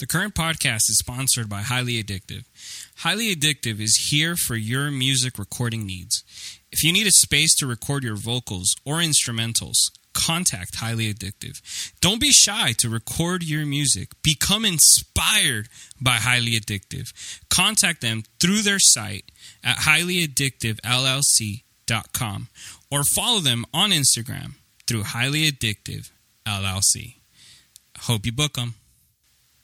The current podcast is sponsored by Highly Addictive. Highly Addictive is here for your music recording needs. If you need a space to record your vocals or instrumentals, contact Highly Addictive. Don't be shy to record your music. Become inspired by Highly Addictive. Contact them through their site at highlyaddictivellc.com or follow them on Instagram through Highly Addictive LLC. Hope you book them.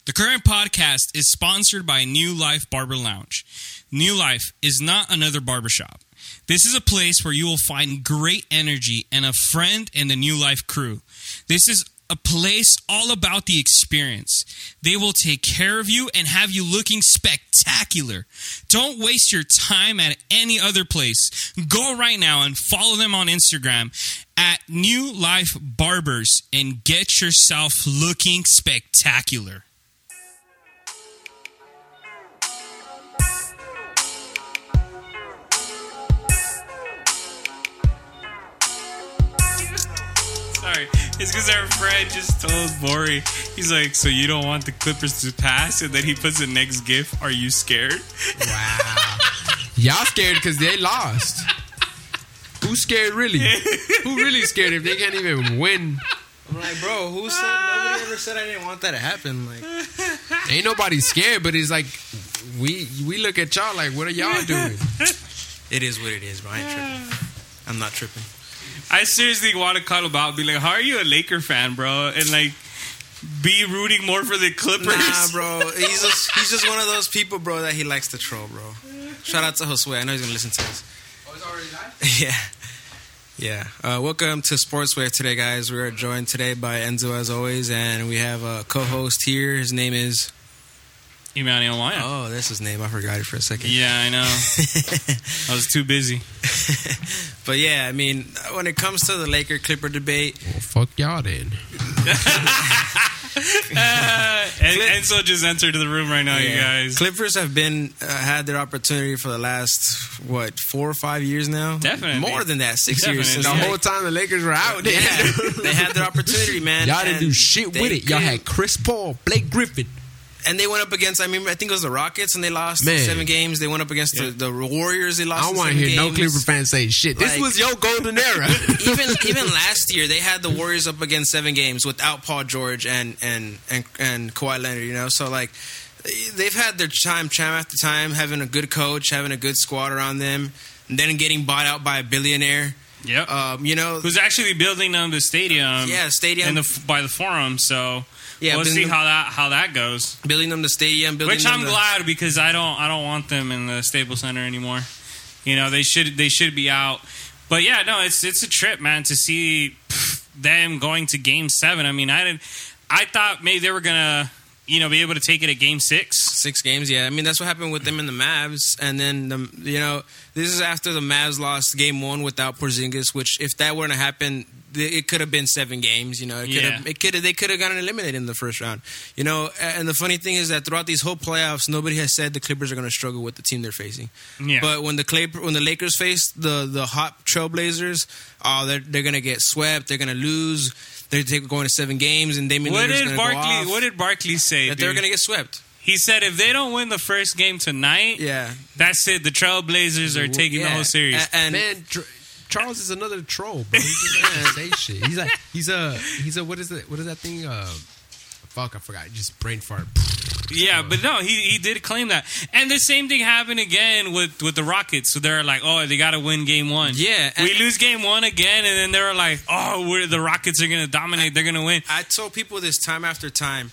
The current podcast is sponsored by New Life Barber Lounge. New Life is not another barbershop. This is a place where you will find great energy and a friend in the New Life crew. This is a place all about the experience. They will take care of you and have you looking spectacular. Don't waste your time at any other place. Go right now and follow them on Instagram at New Life Barbers and get yourself looking spectacular. Sorry, it's because our friend just told Bori, he's like, so you don't want the Clippers to pass? And then he puts the next gif, are you scared? Wow. Y'all scared because they lost. Who's scared really? Who really scared if they can't even win? I'm like, bro, who said nobody ever said I didn't want that to happen? Like, Ain't nobody scared, but it's like we we look at y'all like, what are y'all doing? it is what it is, bro. I ain't tripping. I'm not tripping. I seriously want to call him out be like, how are you a Laker fan, bro? And like, be rooting more for the Clippers. Nah, bro. He's just he's just one of those people, bro, that he likes to troll, bro. Shout out to Josue. I know he's gonna listen to this. Oh, it's already live? yeah. Yeah. Uh, welcome to Sports Wave today, guys. We are joined today by Enzo, as always, and we have a co-host here. His name is. Emmanuel Waya. Oh, that's his name. I forgot it for a second. Yeah, I know. I was too busy. But yeah, I mean, when it comes to the Laker Clipper debate, Well, fuck y'all then. Uh, and, Enzo just entered to the room right now, you guys. Clippers have been uh, had their opportunity for the last what four or five years now. Definitely. more than that, six years. Definitely. Since The they- whole time the Lakers were out yeah, they had their opportunity, man. Y'all didn't do shit with it. Y'all had Chris Paul, Blake Griffin. And they went up against. I mean, I think it was the Rockets, and they lost Man. seven games. They went up against the, the Warriors. They lost. I don't want want to hear no Clipper fans say shit. This was your golden era. even even last year, they had the Warriors up against seven games without Paul George and and and and Kawhi Leonard. You know, so like they've had their time, time after time, having a good coach, having a good squad around them, and then getting bought out by a billionaire. Yeah, Um, you know, Who's actually building them the stadium? yeah, stadium, in the by the forum. So Yeah, we'll see them- how that how that goes. building them the stadium, building Which I'm the, glad because I don't I don't want them in the Staples Center anymore. You know they should they should be out. But yeah, no, it's it's a trip, man, to see them going to Game Seven. I mean, I didn't. I thought maybe they were gonna you know be able to take it at Game Six. Six games, yeah. I mean, that's what happened with them in the Mavs, and then the, you know this is after the Mavs lost Game One without Porzingis. Which, if that weren't to happen, it could have been seven games. You know, it could Yeah. have, it could have, they could have gotten eliminated in the first round. You know, and the funny thing is that throughout these whole playoffs, nobody has said the Clippers are going to struggle with the team they're facing. Yeah. But when the Clip- when the Lakers face the the hot Trailblazers, oh, they're they're going to get swept. They're going to lose. They're going to seven games, and Damian what Lillard's did gonna go Barkley off, What did Barkley say? that they're going to get swept. he said if they don't win the first game tonight, Yeah, that's it. The Trailblazers are taking the whole series. A- and Man, Tr- Charles is another troll, bro. He just doesn't say shit. He's like, he's a, he's a, what is it? What is that thing? Uh, fuck, I forgot. Just brain fart. Yeah, but no, he he did claim that, and the same thing happened again with with the Rockets. So they're like, oh, they got to win game one. Yeah, we lose game one again, and then they're like, oh, we're, the Rockets are gonna dominate. They're gonna win. I told people this time after time.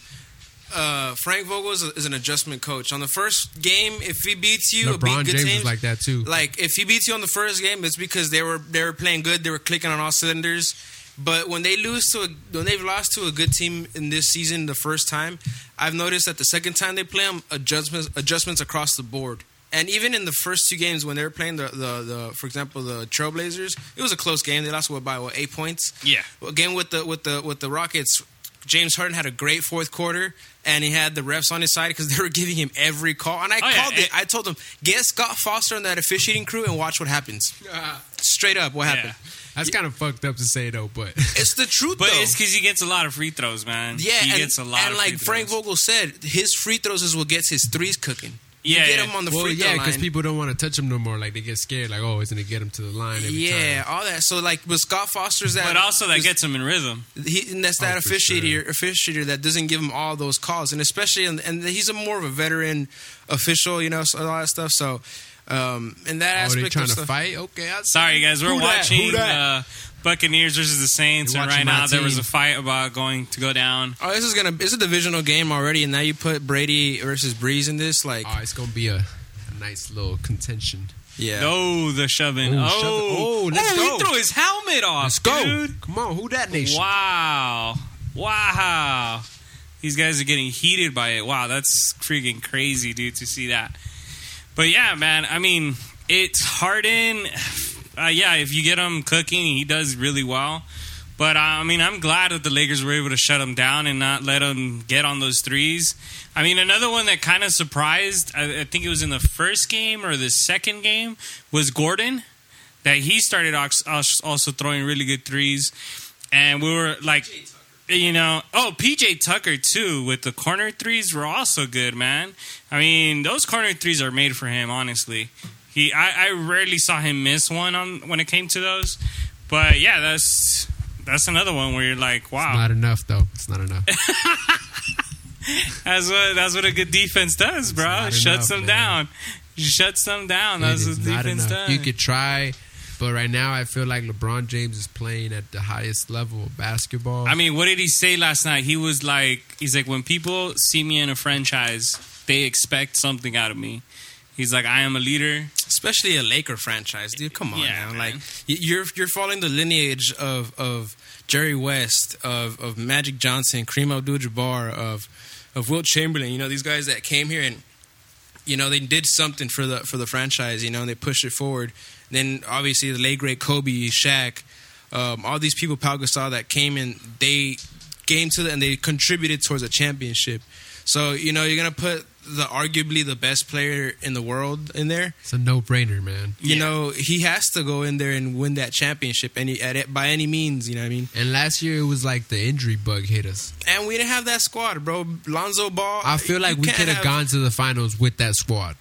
Uh, Frank Vogel is, a, is an adjustment coach. On the first game, if he beats you, LeBron beat good James teams, like that too. like if he beats you on the first game, it's because they were they were playing good. They were clicking on all cylinders. But when they lose to a, when they've lost to a good team in this season the first time, I've noticed that the second time they play them, adjustments adjustments across the board. And even in the first two games when they were playing the, the, the for example the Trailblazers, it was a close game. They lost what by what eight points. Yeah. Again with the with the with the Rockets, James Harden had a great fourth quarter, and he had the refs on his side because they were giving him every call. And I Oh, yeah, called and- it. I told him, get Scott Foster on that officiating crew and watch what happens. Uh, Straight up, what happened? That's kind of fucked up to say though, but It's the truth, But though. it's because he gets a lot of free throws, man. yeah, he and, gets a lot. and of like free Frank throws. Vogel said, his free throws is what gets his threes cooking. You Yeah, get yeah. him on the well, free throw yeah, because people don't want to touch him no more. Like they get scared. Like, oh, isn't it get him to the line every yeah, time? all that. So like, with Scott Foster's that, But also that was- gets him in rhythm. He, and that's oh, that Oh, for officiator, officiator that doesn't give him all those calls, and especially, in, and he's a more of a veteran official, you know, so all that stuff. So, um, in that Oh, they aspect, trying of to stuff, fight? Okay, I Sorry, guys. We're Who that? Watching that? uh, Buccaneers versus the Saints, You're and right watching my now there was a fight about going to go down. oh, this is gonna, it's a divisional game already, and now you put Brady versus Brees in this, like, Oh, it's gonna be a, a nice little contention. yeah, Oh, the shoving. Oh, Oh, shove. Oh, let's oh, go. he threw his helmet off. Let's go. dude. Come on, who that nation? Wow. Wow. These guys are getting heated by it. Wow, that's freaking crazy, dude, to see that. But yeah, man, I mean, it's Harden. Uh, yeah, if you get him cooking, he does really well. But uh, I mean, I'm glad that the Lakers were able to shut him down and not let him get on those threes. I mean, another one that kind of surprised, I, I think it was in the first game or the second game, was Gordon. That he started also throwing really good threes. And we were like, you know, oh, PJ Tucker too with the corner threes were also good, man. I mean, those corner threes are made for him, honestly. He, I, I rarely saw him miss one on when it came to those, but yeah, that's that's another one where you're like, wow, Not enough though. It's not enough. that's what that's what a good defense does, bro. Shuts enough, them man. down, shuts them down. It That's what defense enough. does. You could try, but right now I feel like LeBron James is playing at the highest level of basketball. I mean, what did he say last night? He was like, he's like, when people see me in a franchise, they expect something out of me. He's like, I am a leader. especially a Laker franchise, dude. Come on, Yeah, now. man. like you're you're following the lineage of of Jerry West, of of Magic Johnson, Kareem Abdul-Jabbar, of of Wilt Chamberlain. You know these guys that came here and you know they did something for the for the franchise. You know and they pushed it forward. Then obviously the late great Kobe, Shaq, um, all these people, Pau Gasol that came in, they came to the, and they contributed towards a championship. So you know you're gonna put the arguably the best player in the world in there it's a no-brainer, man. you Yeah. know he has to go in there and win that championship any at it, by any means you know what i mean And last year it was like the injury bug hit us. and we didn't have that squad bro lonzo ball I feel like we could have have- gone to the finals with that squad.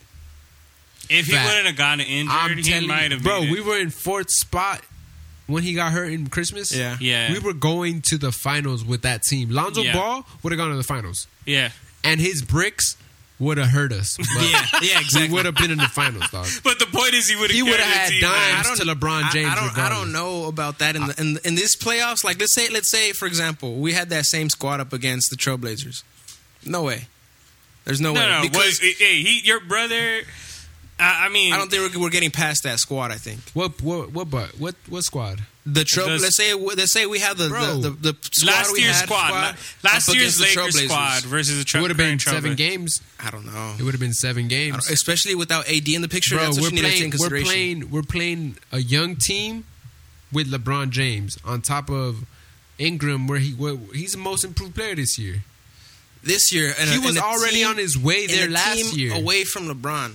If he Fact. wouldn't have gotten injured, I'm he might you, have. bro. made. We were in fourth spot when he got hurt in Christmas. yeah yeah, we were going to the finals with that team. Lonzo Yeah. Ball would have gone to the finals, yeah. and his bricks would have hurt us. But yeah yeah we exactly would have been in the finals, dog. But the point is, he would have. He would would've had dimes I to don't- LeBron James I, don't. I don't know about that in the in, in this playoffs. Like let's say let's say for example we had that same squad up against the Trailblazers. No way. There's no, No, way no. because What, hey, he, your brother. I I mean, I don't think we're, we're getting past that squad. I think What what what but what what squad? the trail. Because- Let's say let's say we have the Bro. the, the, the squad last we year's had, squad, la- last year's against Lakers Trailblazers. squad versus the It would have been seven Trailblazers. games. I don't know. It would have been seven games. especially without AD in the picture. Bro, that's we're you need to take in playing. We're playing. We're playing a young team with LeBron James on top of Ingram, where he where he's the most improved player this year. this year. And he a- was and already team- on his way there last team year. away from LeBron.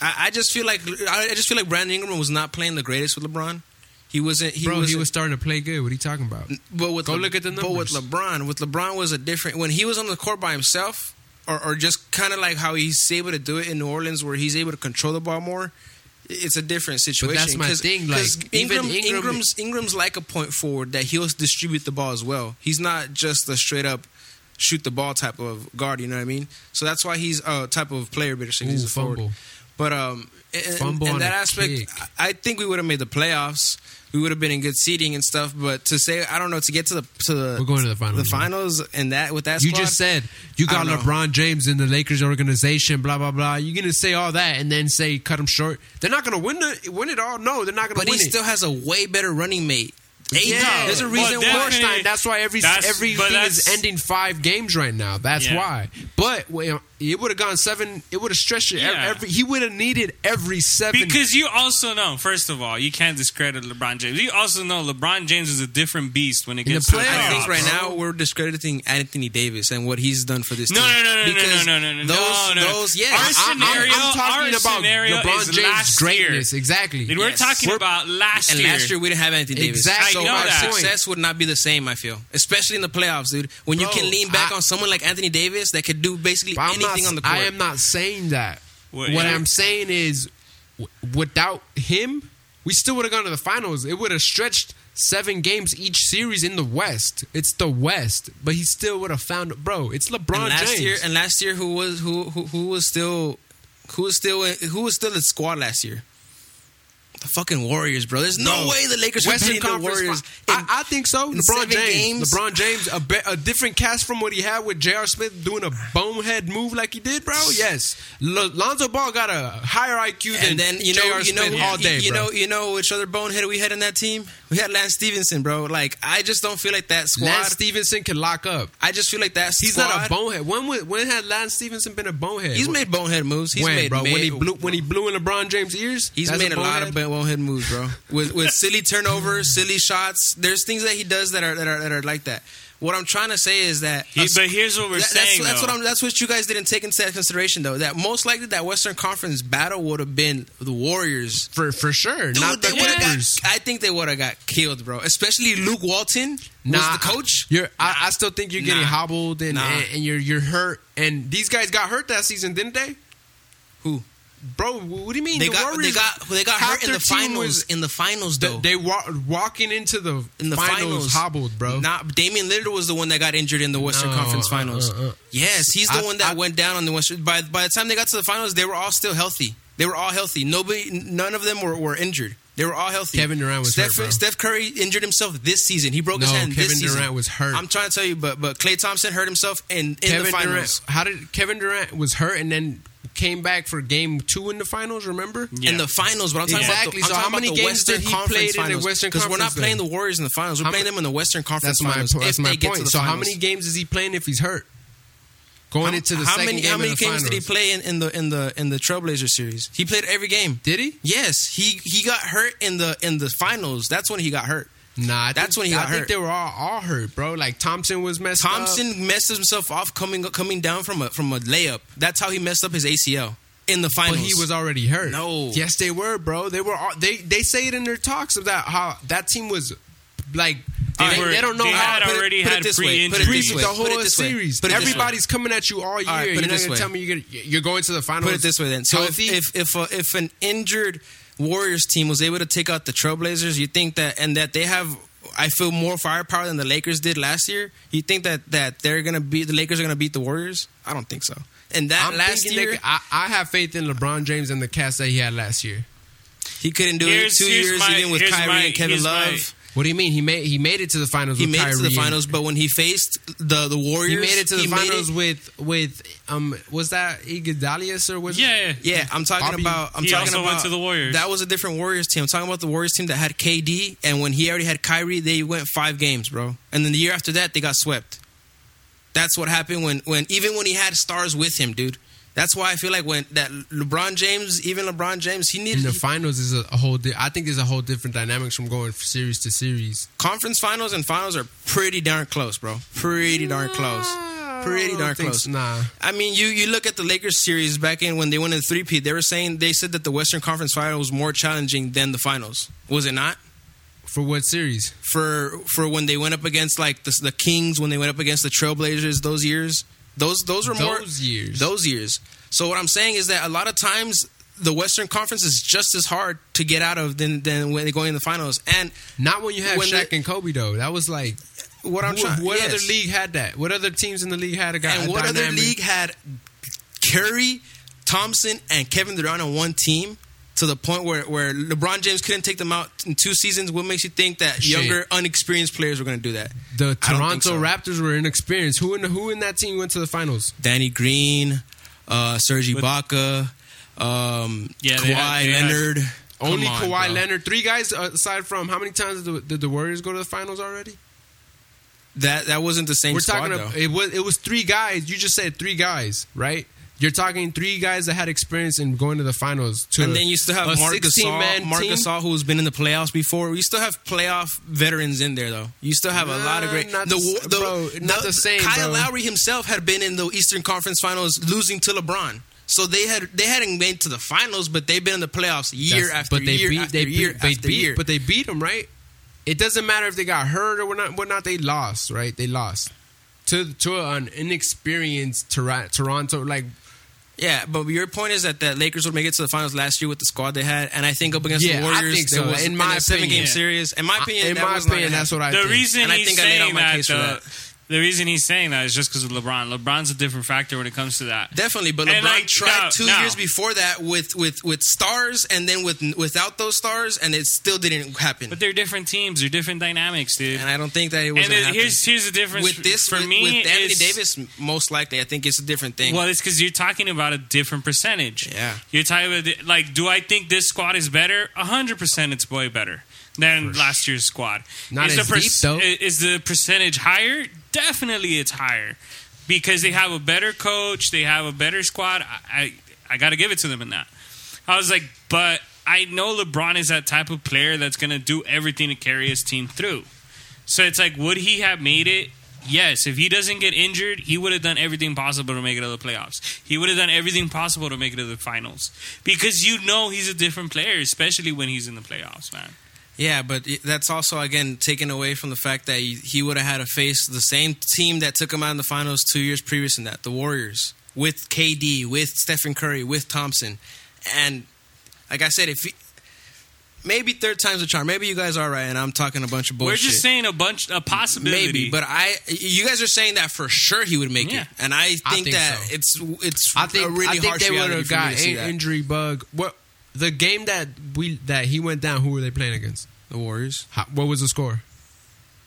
I, I just feel like I just feel like Brandon Ingram was not playing the greatest with LeBron. He wasn't. He Bro, wasn't, he was starting to play good. What are you talking about? But with Go Le- look at the numbers. But with. LeBron, with LeBron was a different. When he was on the court by himself, or, or just kind of like how he's able to do it in New Orleans, where he's able to control the ball more. It's a different situation. that's my thing, like, Ingram, Ingram- Ingram's Ingram's like a point forward that he'll distribute the ball as well. He's not just a straight up shoot the ball type of guard. You know what I mean? So that's why he's a type of player. Better he's a forward. But um, in, in that aspect, kick. I I think we would have made the playoffs. We would have been in good seating and stuff. But to say, I don't know, to get to the to the We're going to the finals, the finals, and that with that You squad, just said you got. LeBron James in the Lakers organization, blah blah blah. You're gonna say all that and then say cut him short. They're not gonna win the win it all. No, they're not gonna win. but he it. still has a way better running mate Eight. Yeah, There's a reason definitely- why. Stein, that's why every That's- but everything is ending five games right now. That's Yeah. why. But well, it would have gone seven. It would have stretched it. Yeah. Every, he would have needed every seven. Because you also know, first of all, you can't discredit LeBron James. You also know LeBron James is a different beast when it In gets the to the playoffs. I playoffs. right now we're discrediting Anthony Davis and what he's done for this No, team. no, no, no, no, Because no, no, no, no, Those, no, no. those, yeah. Our I- I- scenario- I'm talking our about scenario LeBron is James' last year. greatness. Exactly. Dude, we're Yes. talking We're- about last and year. And last year we didn't have Anthony Davis. Exactly. So know that. success would not be the same, I feel. Especially in the playoffs, dude. When you can lean back I- on someone like Anthony Davis that could do basically I'm anything not, on the court. I am not saying that. What- What, yeah. I'm saying is, w- without him, we still would have gone to the finals. It would have stretched seven games each series in the West. It's the West, but he still would have found. Bro, it's LeBron and last James. year, and last year, who was who who, who was still who was still who was still in squad last year? The fucking Warriors, bro. There's no Bro, way the Lakers are Western beating the. Warriors. I, I think so. LeBron James. games? LeBron James, a, be, a different cast from what he had with J.R. Smith doing a bonehead move like he did, bro. Yes, L- Lonzo Ball got a higher IQ than then you know, J.R. you know, Smith all day, you bro. know, you know which other bonehead we had in that team? We had Lance Stephenson, bro. Like I just don't feel like that squad. Lance Stephenson can lock up. I just feel like that He's squad. not a bonehead. When was- when had Lance Stephenson been a bonehead? He's made bonehead moves. He's when, made bro? when he blew when he blew in LeBron James' ears. He's made a, lot bonehead? of bonehead moves, bro. With with silly turnovers, silly shots. There's things that he does that are that are that are like that. What I'm trying to say is that He- but here's what we're that- saying. That's, that's what I'm. That's what you guys didn't take into consideration, though. That most likely that Western Conference battle would have been the Warriors. for for sure. Dude, not they the would have Clippers. got. I think they would have got killed, bro. Especially Luke Walton was Nah, the coach. You're, I, I still think you're getting Nah. hobbled and, Nah. and and you're you're hurt. And these guys got hurt that season, didn't they? Who Bro, what do you mean? they the got? Warriors, They got. They got hurt in the finals. was- in the finals, They, though. they wa- walking into the in the finals, finals, hobbled, bro. Not Damian Lillard was the one that got injured in the Western No, Conference uh, Finals. uh, uh. Yes, he's the I- one that I- went down on the Western. By by the time they got to the finals, they were all still healthy. They were all healthy. Nobody, none of them were, were injured. They were all healthy. Kevin Durant was Steph, hurt, bro. Steph Curry injured himself this season. He broke his hand Kevin this season. Durant was hurt. I'm trying to tell you, but but Klay Thompson hurt himself in, in Kevin the finals. Durant. How did Kevin Durant was hurt and then came back for game two in the finals? Remember? Yeah. In the finals, but I'm talking Exactly. about the, I'm how talking many games Western did he Conference played in the finals. Western Because we're not playing then? the Warriors in the finals. We're How playing them in the Western Conference That's my finals. that's if my they get to point. the So how many games is he playing if he's hurt? Going into the how second many game how many of the games did he play in, in the in the in the Trailblazer series? He played every game. Did he? Yes, he he got hurt in the in the finals. That's when he got hurt. Nah, I That's think, when he got I think hurt. they were all, all hurt, bro. Like Thompson was messed up. Thompson messed himself off coming coming down from a from a layup. That's how he messed up his ACL in the finals. But he was already hurt. No. Yes, they were, bro. They were. All, they they say it in their talks about how that team was like They they, were- they don't know they how had to put it- already put it had this way, pre-injury. put it this way, the put whole it this way, series. put it this way. Everybody's coming at you all year. right, put you're it not this gonna way. tell me you're gonna you're going to the finals. Put it this way then. So if if if, uh, if an injured Warriors team was able to take out the Trailblazers, you think that and that they have I feel more firepower than the Lakers did last year. You think that that they're gonna beat the Lakers are gonna beat the Warriors? I don't think so. And that I'm last year they, I, I have faith in LeBron James and the cast that he had last year. he couldn't do Here's- it two years my- even with Kyrie my- and Kevin here's my- Love. What do you mean? He made he made it to the finals. he with made it to the finals, but when he faced the the Warriors, He made it to the finals with with um was that Iguodala or was it? Yeah, Yeah, I'm talking Bobby- about. I'm He talking also about. went to the Warriors. That was a different Warriors team. I'm talking about the Warriors team that had KD, and when he already had Kyrie, they went five games, bro. And then the year after that, they got swept. That's what happened when, when even when he had stars with him, dude. That's why I feel like when that LeBron James, even LeBron James, he In the finals is a, a whole. Di- I think there's a whole different dynamics from going series to series. conference finals and finals are pretty darn close, bro. Pretty darn close. Pretty darn close. so. Nah, I mean, you you look at the Lakers series back in when they went in the three-peat. They were saying they said that the Western Conference Final was more challenging than the finals. Was it not? for what series? For for when they went up against like the, the Kings, when they went up against the Trailblazers, those years, those those were more Those years. those years. So what I'm saying is that a lot of times the Western Conference is just as hard to get out of than than when they go in the finals. And Not when you had When Shaq the- and Kobe though. That was like what I'm trying, what yes. other league had that? What other teams in the league had a guy? and what other league had Curry, Thompson, and Kevin Durant on one team to the point where, where LeBron James couldn't take them out in two seasons? What makes you think that Shit. younger, unexperienced players were going to do that? The I don't think Toronto so. Raptors were inexperienced. Who in the, who in that team went to the finals? Danny Green, uh, Serge But- Ibaka, um, Yeah, Kawhi they had- they had- Leonard. Only on, Kawhi bro. Leonard. Three guys uh, aside from how many times did the, did the Warriors go to the finals already? That that wasn't the same We're squad talking. though. About, it was it was three guys. You just said three guys, right? You're talking three guys that had experience in going to the finals. To and then you still have 16 Gasol, team. Gasol, who's been in the playoffs before. You still have playoff veterans in there, though. You still have a lot of great. not the, the bro, not the same, Kyle bro. Lowry himself had been in the Eastern Conference Finals, losing to LeBron. So they had they hadn't made to the finals, but they've been in the playoffs year That's- after but they year beat, after they year beat, they after beat, year. But they beat them, right? It doesn't matter if they got hurt or whatnot. Whatnot, they lost, right? They lost to to an inexperienced Toronto. Like Yeah, but your point is that the Lakers would make it to the finals last year with the squad they had, and I think up against Yeah, the I Warriors, think so. was In my a seven game opinion. series. In my opinion, in that my opinion, that's what I the think. reason And I he's think I laid saying out my that, case for that. Uh, the reason he's saying that is just because of LeBron. LeBron's a different factor when it comes to that. Definitely, but LeBron like, tried no, two no. years before that with with with stars, and then with without those stars, and it still didn't happen. But they're different teams. They're different dynamics, dude. and I don't think that it was. And it- here's here's the difference with this for with, me. with Anthony Davis. Most likely, I think it's a different thing. Well, it's because you're talking about a different percentage. Yeah. You're talking about like, do I think this squad is better? hundred percent, it's way better than last year's squad. Not is as the deep, though. Is the percentage higher? Definitely, it's higher because they have a better coach. They have a better squad. I I, I got to give it to them in that. I was like, but I know LeBron is that type of player that's going to do everything to carry his team through. So it's like, would he have made it? Yes. If he doesn't get injured, he would have done everything possible to make it to the playoffs. He would have done everything possible to make it to the finals because you know he's a different player, especially when he's in the playoffs, man. Yeah, but that's also again taken away from the fact that he, he would have had to face the same team that took him out in the finals two years previous in that, the Warriors, with KD, with Stephen Curry, with Thompson, and like I said, if he, maybe third time's a charm, maybe you guys are right, and I'm talking a bunch of bullshit. We're just saying a bunch, a possibility. Maybe, but I, you guys are saying that for sure he would make Yeah. it, and I think, I think that so. it's it's I think a really I think harsh they would have for got an injury bug. What the game that we that he went down? Who were they playing against? the Warriors. How, what was the score?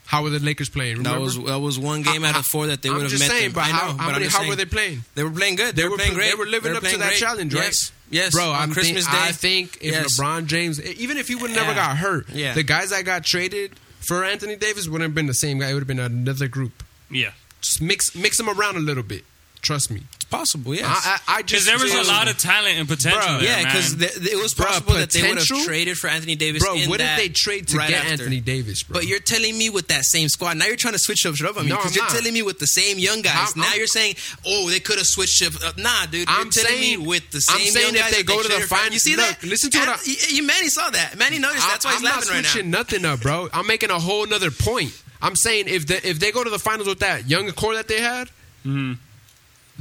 How were the Lakers playing? Remember? That was that was one game out of four that they would have met saying, them. but I know, how, but how, many, how saying. were they playing? They were playing good. They, They were were playing great. They were living They up to that great. challenge, right? Yes, yes. Bro, on I'm Christmas think, Day. I think if Yes. LeBron James, even if he would have never Yeah. got hurt, Yeah. the guys that got traded for Anthony Davis wouldn't have been the same guy. It would have been another group. yeah, Just mix mix them around a little bit. Trust me. it's possible. Yes. I, I, I because there was a lot of talent and potential. Bruh. there, yeah, because man. it was Bruh, possible that they would have traded for Anthony Davis. Bro, in what did that they trade to right get after. Anthony Davis, bro? But you're telling me with that same squad. Now you're trying to switch up, up on me No, because I'm you're not. telling me with the same young guys. I'm- now I'm- you're saying, oh, they could have switched up. Uh, nah, dude. I'm you're telling saying- me with the I'm same saying young if guys they go to the traded for- fin- You see Look, that? listen to what And I- y- you Manny saw that. Manny noticed. That's why he's laughing right now. switching nothing up, bro. I'm making a whole nother point. I'm saying if the, if they go to the finals with that young core that they had, Mm-hmm.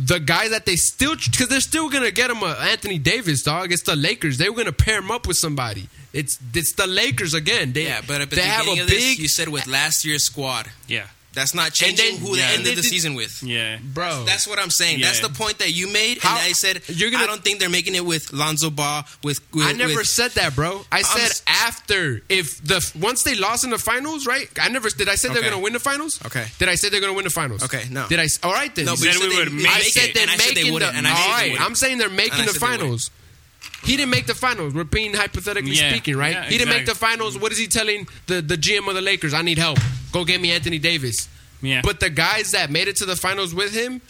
The guy that they still because they're still gonna get him a Anthony Davis, dog. It's the Lakers. They were gonna pair him up with somebody. It's it's the Lakers again. They, Yeah, but at the they have beginning a of this, big you said with last year's squad. yeah, That's not changing then- who yeah, they ended the season with. yeah. bro. That's what I'm saying. That's the point that you made, How- and I said you're gonna- I don't think they're making it with Lonzo Ball. With, with I never with- said that, bro. I said s- after if the once they lost in the finals, right? I never did. I say they're gonna win the finals. Okay. Did I say they're gonna win the finals? Okay, no. Did I? s- All right then. No, You but you said said we they would made make I it. said they're and I said they making wouldn't, the. and I all said they right, wouldn't. I'm saying they're making the said they wouldn't. finals. He didn't make the finals. We're being hypothetically Yeah, speaking, right? yeah, he didn't make the finals. What is he telling the the GM of the Lakers? I need help. Go get me Anthony Davis. Yeah. But the guys that made it to the finals with him,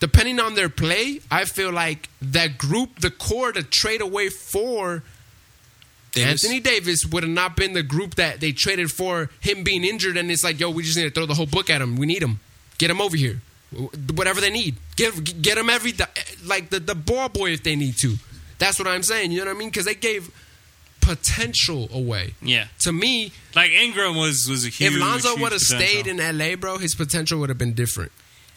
depending on their play, I feel like that group, the core to trade away for Davis. Anthony Davis would have not been the group that they traded for him being injured, and it's like, yo, we just need to throw the whole book at him. We need him. Get him over here. Whatever they need, get get him every like the the ball boy if they need to. That's what I'm saying. You know what I mean? Because they gave potential away. Yeah. To me, Like Ingram was was a huge. if Lonzo would have stayed in LA, bro, his potential would have been different.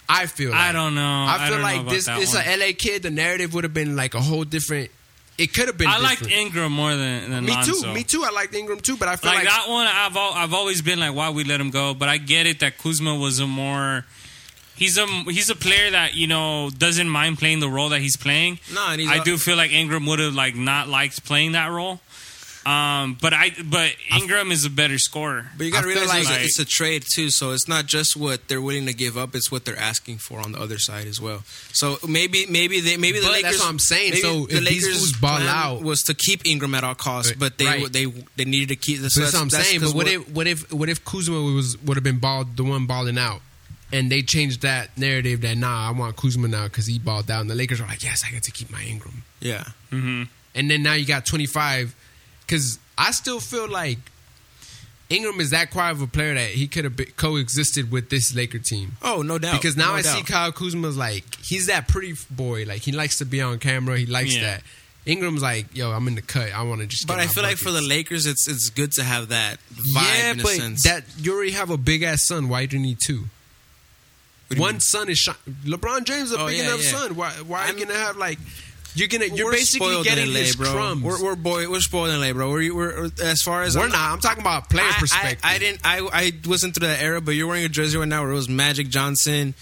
I feel. Like. I don't know. I I feel know like this this one. a LA kid. The narrative would have been like a whole different. It could have been. I liked. Ingram more than, than Me Lonzo. too. Me too. I liked Ingram too, but I feel Like, like, that one, I've I've always been like, why we let him go? But I get it that Kuzma was a more. He's a he's a player that you know doesn't mind playing the role that he's playing. No, and he's I a- do feel like Ingram would have like not liked playing that role. Um, but I but Ingram is a better scorer. But you got to I realize like- it's, a, it's a trade too, so it's not just what they're willing to give up; it's what they're asking for on the other side as well. So maybe, maybe they, maybe the Lakers. that's what I'm saying. So the if Lakers' ball plan out- was to keep Ingram at all costs, but they Right. they they needed to keep. So So that's what I'm saying. But what if what if what if Kuzma was would have been balled the one balling out, and they changed that narrative that nah, I want Kuzma now because he balled out, and the Lakers are like, yes, I get to keep my Ingram, yeah, hmm and then now you got 25. Because I still feel like Ingram is that quiet of a player that he could have be- coexisted with this Laker team. oh no doubt. Because now No I see doubt. Kyle Kuzma's like he's that pretty boy, like he likes to be on camera, he likes Yeah. that. Ingram's like, yo, I'm in the cut. I want to just. But get I my feel like for the. Lakers, it's it's good to have that vibe yeah, in a but sense. that you already have a big ass son. Why do you need two? What do you One son is shi- LeBron James is a Oh, big yeah, enough yeah. son. Why? Why are you gonna have like? You're gonna. You're We're basically getting in LA, his bro. crumbs. We're, we're boy, we're spoiled in LA, bro. We're, we're as far as We're I'm- not. I'm talking about player I- I- perspective. I, didn't. I I wasn't through that era, but you're wearing a jersey right now where it was Magic Johnson,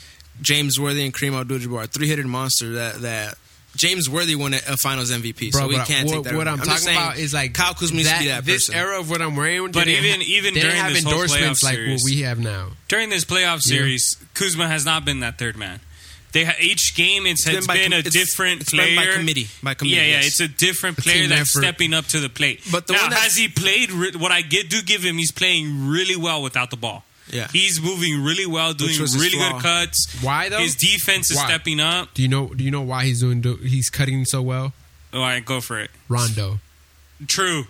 James Worthy, and Kareem Abdul-Jabbar, three-headed monster. That that James Worthy won a, a Finals MVP, Bro, so we can't what, take that. what away. I'm, just talking saying, about is like Kyle Kuzma needs to be that this person. era of what I'm wearing. But even- even they during have this whole endorsements playoff like series- what we have now. During this playoff Yeah. series, Kuzma has not been that third man. They ha- each game it's, It's it's been by been com- a it's- different it's player been by committee, by committee, Yeah, yeah, yes. it's a different player team that's effort. stepping up to the plate. But the now, one has he played? Re- what I get do give him, he's playing really well without the ball. Yeah. he's moving really well, doing really flaw. good cuts. Why, though? His defense is Why? stepping up. Do you know? Do you know why he's doing? do- He's cutting so well. All right, go for it. Rondo. True.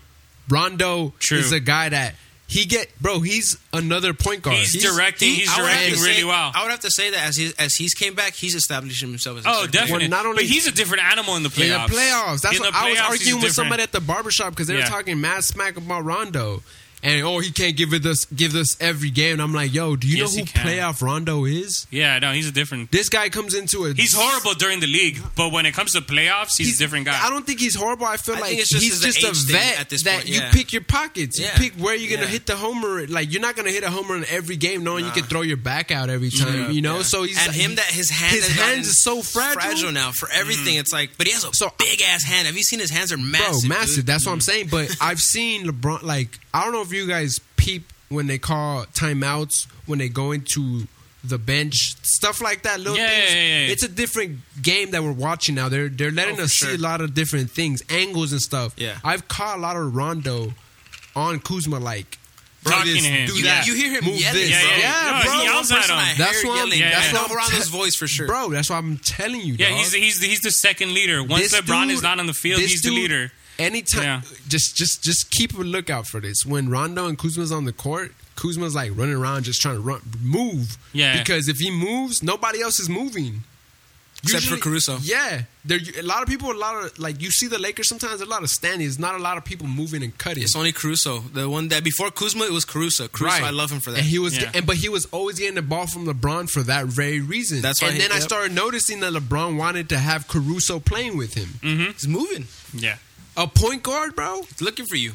Rondo True. is a guy that he get. Bro, he's another point guard. He's directing. He's I would have directing really say- well. I would have to say that as he, as he's came back, he's establishing himself as a Oh, definitely. not only- but he's a different animal in the in playoffs. the playoffs. That's In what I was playoffs, he's arguing with different. somebody at the barbershop because they were talking mad smack about Rondo. And oh, he can't give it us give us every game. And I'm like, yo, do you Yes, know he who can. playoff Rondo is? Yeah, no, he's a different. This guy comes into a He's horrible during the league, but when it comes to playoffs, he's, a different guy. I don't think he's horrible. I feel I like think it's just he's his just a age thing vet at this that point, you yeah. pick your pockets. You Yeah. pick where you're gonna Yeah. hit the homer. Like you're not gonna hit a homer in every game, knowing you Nah. can throw your back out every time. Yeah, you know, yeah. so he's and him that his hand his has hands is so fragile. now for everything. Mm. It's like, but he has a So- big ass hand. Have you seen his hands are massive? bro, massive. dude. That's what I'm mm. saying. But I've seen LeBron. Like I don't know if you guys peep when they call timeouts when they go into the bench, stuff like that. Little Yeah, things. yeah, yeah. It's a different game that we're watching now. They're they're letting Oh, us sure. see a lot of different things, angles and stuff. Yeah. I've caught a lot of Rondo on Kuzma, like. Talking this, to him. Do You- that. you hear him Move yelling, this. Yeah, yeah, yeah, yeah. No, bro. he yells at him. That's why. I'm- yelling. Yeah, That's not Rondo's voice for sure. Bro, that's why I'm telling you. yeah, dog. he's the, he's the, he's the second leader. Once This LeBron dude- is not on the field, he's the leader. Anytime, Yeah. just just just keep a lookout for this. When Rondo and Kuzma's on the court, Kuzma's like running around just trying to run, move. Yeah. Because if he moves, nobody else is moving. Except for Caruso. Yeah, there a lot of people. A lot of like you see the Lakers sometimes. A lot of standing. There's not a lot of people moving and cutting. It's only Caruso. The one that before Kuzma, it was Caruso. Caruso, I love him for that. And he was, Yeah. and but he was always getting the ball from LeBron for that very reason. That's why And he- then I started noticing that LeBron wanted to have Caruso playing with him. Mm-hmm. He's moving. Yeah, A point guard, bro. He's looking for you.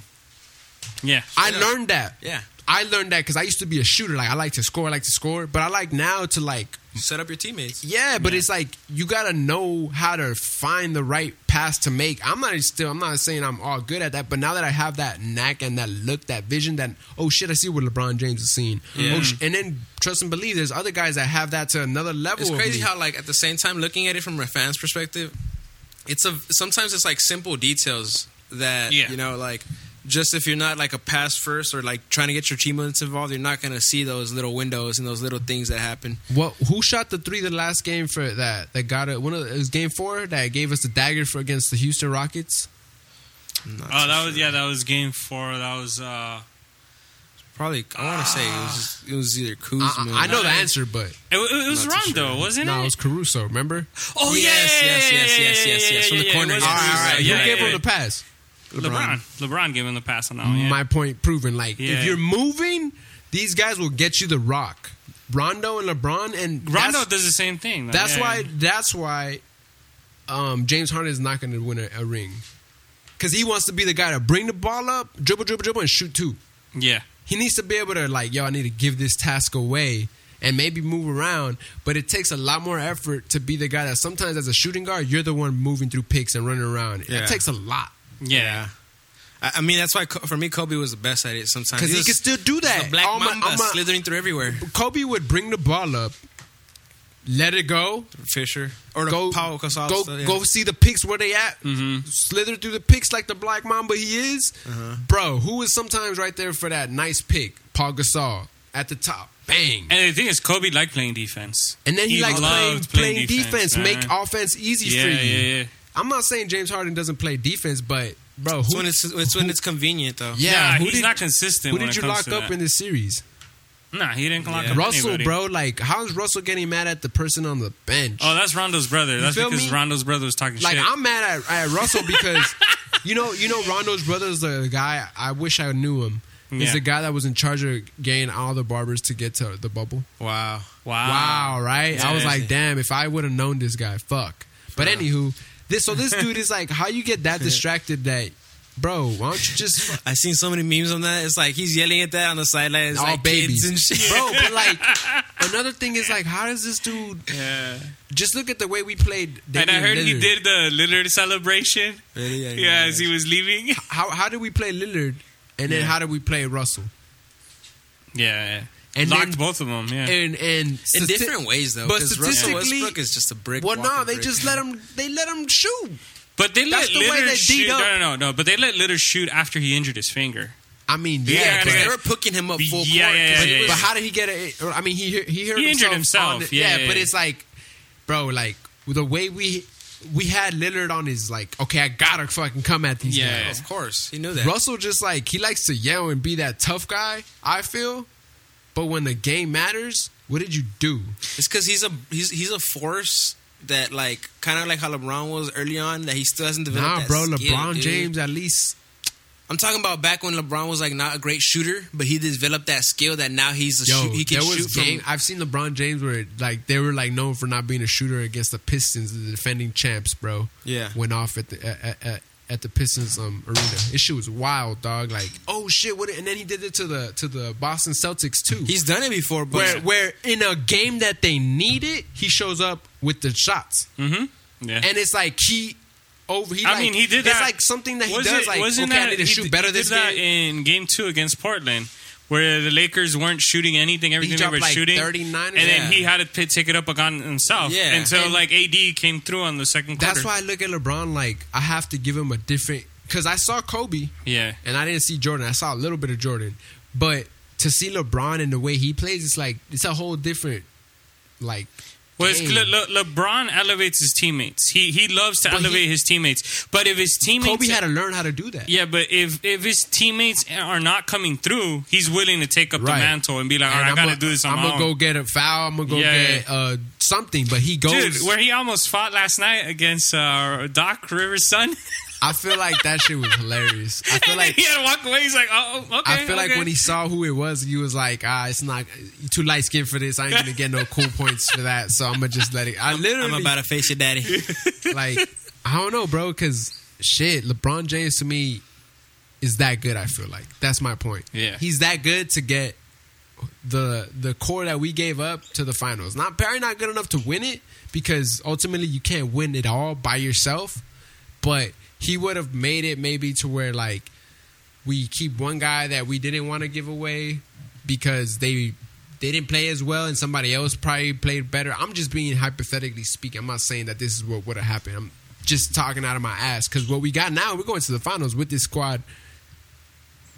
yeah. I Yeah. learned that. Yeah. I learned that because I used to be a shooter. Like I like to score, I like to score, but I like now to like, Set up your teammates. yeah. But it's like you gotta know how to find the right pass to make. I'm not still. I'm not saying I'm all good at that, but now that I have that knack and that look, that vision, that oh shit, I see what LeBron James is seeing. Yeah. Oh, sh- and then trust and believe, there's other guys that have that to another level. It's crazy how like at the same time looking at it from a fan's perspective, it's a sometimes it's like simple details that Yeah. you know like just if you're not like a pass first or like trying to get your teammates involved, you're not gonna see those little windows and those little things that happen. What? Who shot the three the last game for that? That got it. One of the, it was game four that gave us the dagger for against the Houston Rockets. Oh, too that was yeah, that was game four. That was uh, probably I want to say it was it was either Kuzma. I, I know the answer, but it, it was Not too Rondo, sure. wasn't it? no, it? it was Caruso. Remember? oh Yes, yeah, yes, yeah, yes, yeah, yes, yeah, yes, yeah, yes, from yeah, the yeah, corner. it was All right, Caruso. all right, Who Yeah, gave yeah, him the pass? LeBron. LeBron gave him the pass on that one. Yeah. My point proven. Like Yeah. if you're moving, these guys will get you the rock. Rondo and LeBron and Rondo That's, does the same thing. though. that's Yeah. why. That's why. Um, James Harden is not going to win a, a ring because he wants to be the guy to bring the ball up, dribble, dribble, dribble, and shoot two. Yeah, He needs to be able to like, yo, I need to give this task away and maybe move around. But it takes a lot more effort to be the guy that sometimes as a shooting guard, you're the one moving through picks and running around. Yeah. It takes a lot. yeah. I, mean, that's why for me, Kobe was the best at it. Sometimes because he was- can still do that. black my- mamba slithering through everywhere. Kobe would bring the ball up, let it go, Fisher or the go Pau Gasol go stuff, yeah. go see the picks where they at. Mm-hmm. Slither through the picks like the Black Mamba he is, Uh-huh. bro. Who is sometimes right there for that nice pick? Pau Gasol at the top, bang. And the thing is, Kobe liked playing defense. And then he, likes playing, loved playing defense, man. make offense easy yeah, for you. yeah, yeah. I'm not saying James Harden doesn't play defense, but bro, It's who, when it's, it's when it's convenient though. yeah, Yeah, who he's did, not consistent. who when did it you lock up that. in this series? Nah, he didn't lock Yeah. up Russell, anybody. bro. Like, how is Russell getting mad at the person on the bench? Oh, that's Rondo's brother. That's feel because me? Rondo's brother was talking like shit. I'm mad at, at Russell because you know you know Rondo's brother is the guy I wish I knew him. He's Yeah. the guy that was in charge of getting all the barbers to get to the bubble. Wow. wow. Wow, right? I was like, damn, if I would have known this guy, fuck. But anywho, this so this dude is like, how you get that distracted that, bro? Why don't you just I've seen so many memes on that. It's like he's yelling at that on the sidelines, all like babies, kids and shit. bro? But like, another thing is like, how does this dude Yeah. just look at the way we played? And I Damian heard he did the Lillard celebration. Really? I didn't Yeah, as he was leaving. How how did we play Lillard, and then Yeah. how did we play Russell? Yeah, yeah. And Locked then- both of them. Yeah. And and in stati- different ways though. but Because Russell statistically- Westbrook is just a brick. Well, no, walking they brick. just let him. They let him shoot. But they let that's the way Lillard they shoot. beat No, up- no, no, no. But they let Lillard shoot after he injured his finger. I mean, Yeah, yeah, yeah, but, Because they were picking him up full Yeah, court. yeah, 'cause yeah, he yeah, was- but how did he get it? I mean, he he hurt He injured himself. on himself, the- yeah, but yeah. it's like, bro, like the way we we had Lillard on his like, okay, I gotta fucking come at these Yeah. guys. Of course, he knew that. Russell just like he likes to yell and be that tough guy. I feel, but when the game matters, what did you do? It's because he's a he's he's a force that like kind of like how LeBron was early on that he still hasn't developed. Nah, bro, skill, LeBron dude. James at least. I'm talking about back when LeBron was like not a great shooter, but he developed that skill that now he's a Yo, shoot, he can shoot from. I've seen LeBron James where like they were like known for not being a shooter against the Pistons, the defending champs, bro. Yeah. went off at the at, at, at the Pistons um, arena. This shit was wild, dog. Like, oh shit, what? And then he did it to the to the Boston Celtics too. He's done it before, but where where in a game that they need it, he shows up with the shots, Mm-hmm. Yeah. and it's like he over. He I like- mean, he did It's that. like something that he does. it- like, wasn't okay, that, I need to he shoot better he this that game. in Game Two against Portland, where the Lakers weren't shooting anything, everything they were like shooting, 39 and then he had to p- take it up on himself. Yeah. until And- like AD came through on the second quarter. That's why I look at LeBron like I have to give him a different because I saw Kobe Yeah. and I didn't see Jordan. I saw a little bit of Jordan, but to see LeBron and the way he plays, it's like it's a whole different like. Well, it's. Le- Le- LeBron elevates his teammates. He he loves to But he- elevate his teammates. But if his teammates, Kobe had to learn how to do that. yeah, but if if his teammates are not coming through, he's willing to take up the Right. mantle and be like, all right, I got to do this on I'm my gonna own. go get a foul. I'm gonna go Yeah, get uh, something. But he goes. Dude, where he almost fought last night against uh, Doc Rivers' son. I feel like that shit was hilarious. I feel and like he had to walk away. He's like, oh, okay. I feel like when he saw who it was, he was like, "Ah, it's not you too light skinned for this. I ain't gonna get no cool points for that. So I'm gonna just let it." I literally I'm about to face your daddy. like I don't know, bro, because shit, LeBron James to me is that good. I feel like that's my point. Yeah. he's that good to get the the core that we gave up to the finals. Not probably not good enough to win it because ultimately you can't win it all by yourself. But he would have made it maybe to where like we keep one guy that we didn't want to give away because they they didn't play as well and somebody else probably played better. I'm just being hypothetically speaking. I'm not saying that this is what would have happened. I'm just talking out of my ass because what we got now, we're going to the finals with this squad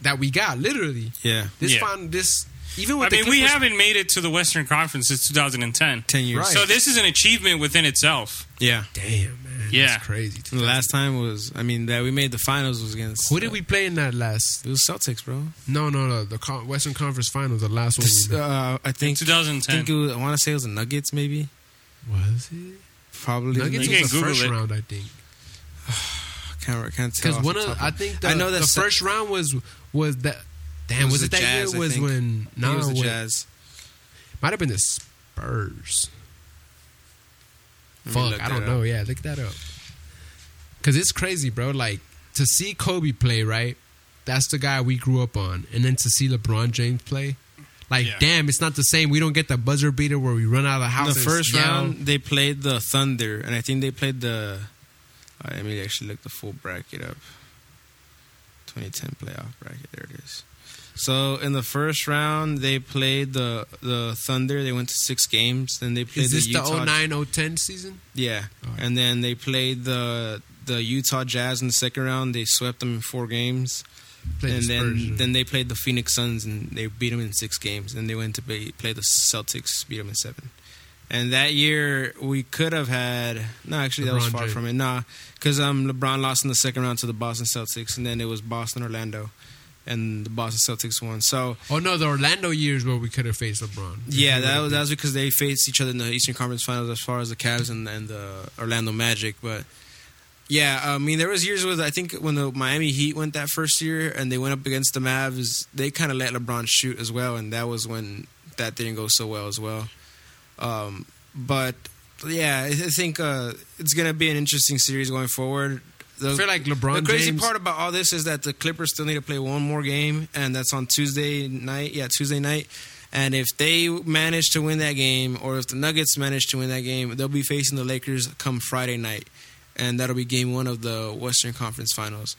that we got. Literally, yeah, this Yeah. fin- this even with I the mean, we Clippers- haven't made it to the Western Conference since 2010. ten years. Right. So this is an achievement within itself. Yeah, Damn man, Yeah. that's crazy. the last time was I mean that we made the finals was against Who did we play in that last? It was Celtics, bro. No, no, no. The Con- Western Conference Finals, the last one. This, we uh, I In think. I 2010. think was, I want to say it was the Nuggets, maybe. was it? Probably. the Nuggets You was the Google first it. round, I think. Can't, can't tell. Because one of top I think the, I know the that first round was was that. Damn, It was, was it that Jazz, year? I Was think. when I think it was the when- Jazz. Might have been the Spurs. Fuck, I don't know. up. Yeah, look that up. Cause it's crazy, bro. Like to see Kobe play, right? That's the guy we grew up on, and then to see LeBron James play, like, Yeah. damn, it's not the same. We don't get the buzzer beater where we run out of the In house. the first round, they played the Thunder, and I think they played the. Let me actually look the full bracket up. 2010 playoff bracket. There it is. So in the first round, they played the the Thunder. They went to six games. Then they played Is this the the 09 010 season? Yeah, Alright. and then they played the the Utah Jazz in the second round. They swept them in four games, Played the and then then they played the Phoenix Suns and they beat them in six games. And they went to play, play the Celtics, beat them in seven. And that year we could have had no, actually that was far James. from it. Nah, because um LeBron lost in the second round to the Boston Celtics, and then it was Boston Orlando, and the Boston Celtics won. So oh no, the Orlando years where we could have faced LeBron. yeah, that was, that was because they faced each other in the Eastern Conference Finals as far as the Cavs and, and the Orlando Magic. But yeah, I mean, there was years with I think when the Miami Heat went that first year and they went up against the Mavs, they kind of let LeBron shoot as well, and that was when that didn't go so well as well. Um, but yeah, I think uh, it's gonna be an interesting series going forward. The, I feel like LeBron the crazy James. part about all this is that the Clippers still need to play one more game, and that's on Tuesday night. Yeah, Tuesday night. And if they manage to win that game, or if the Nuggets manage to win that game, they'll be facing the Lakers come Friday night, and that'll be game one of the Western Conference Finals.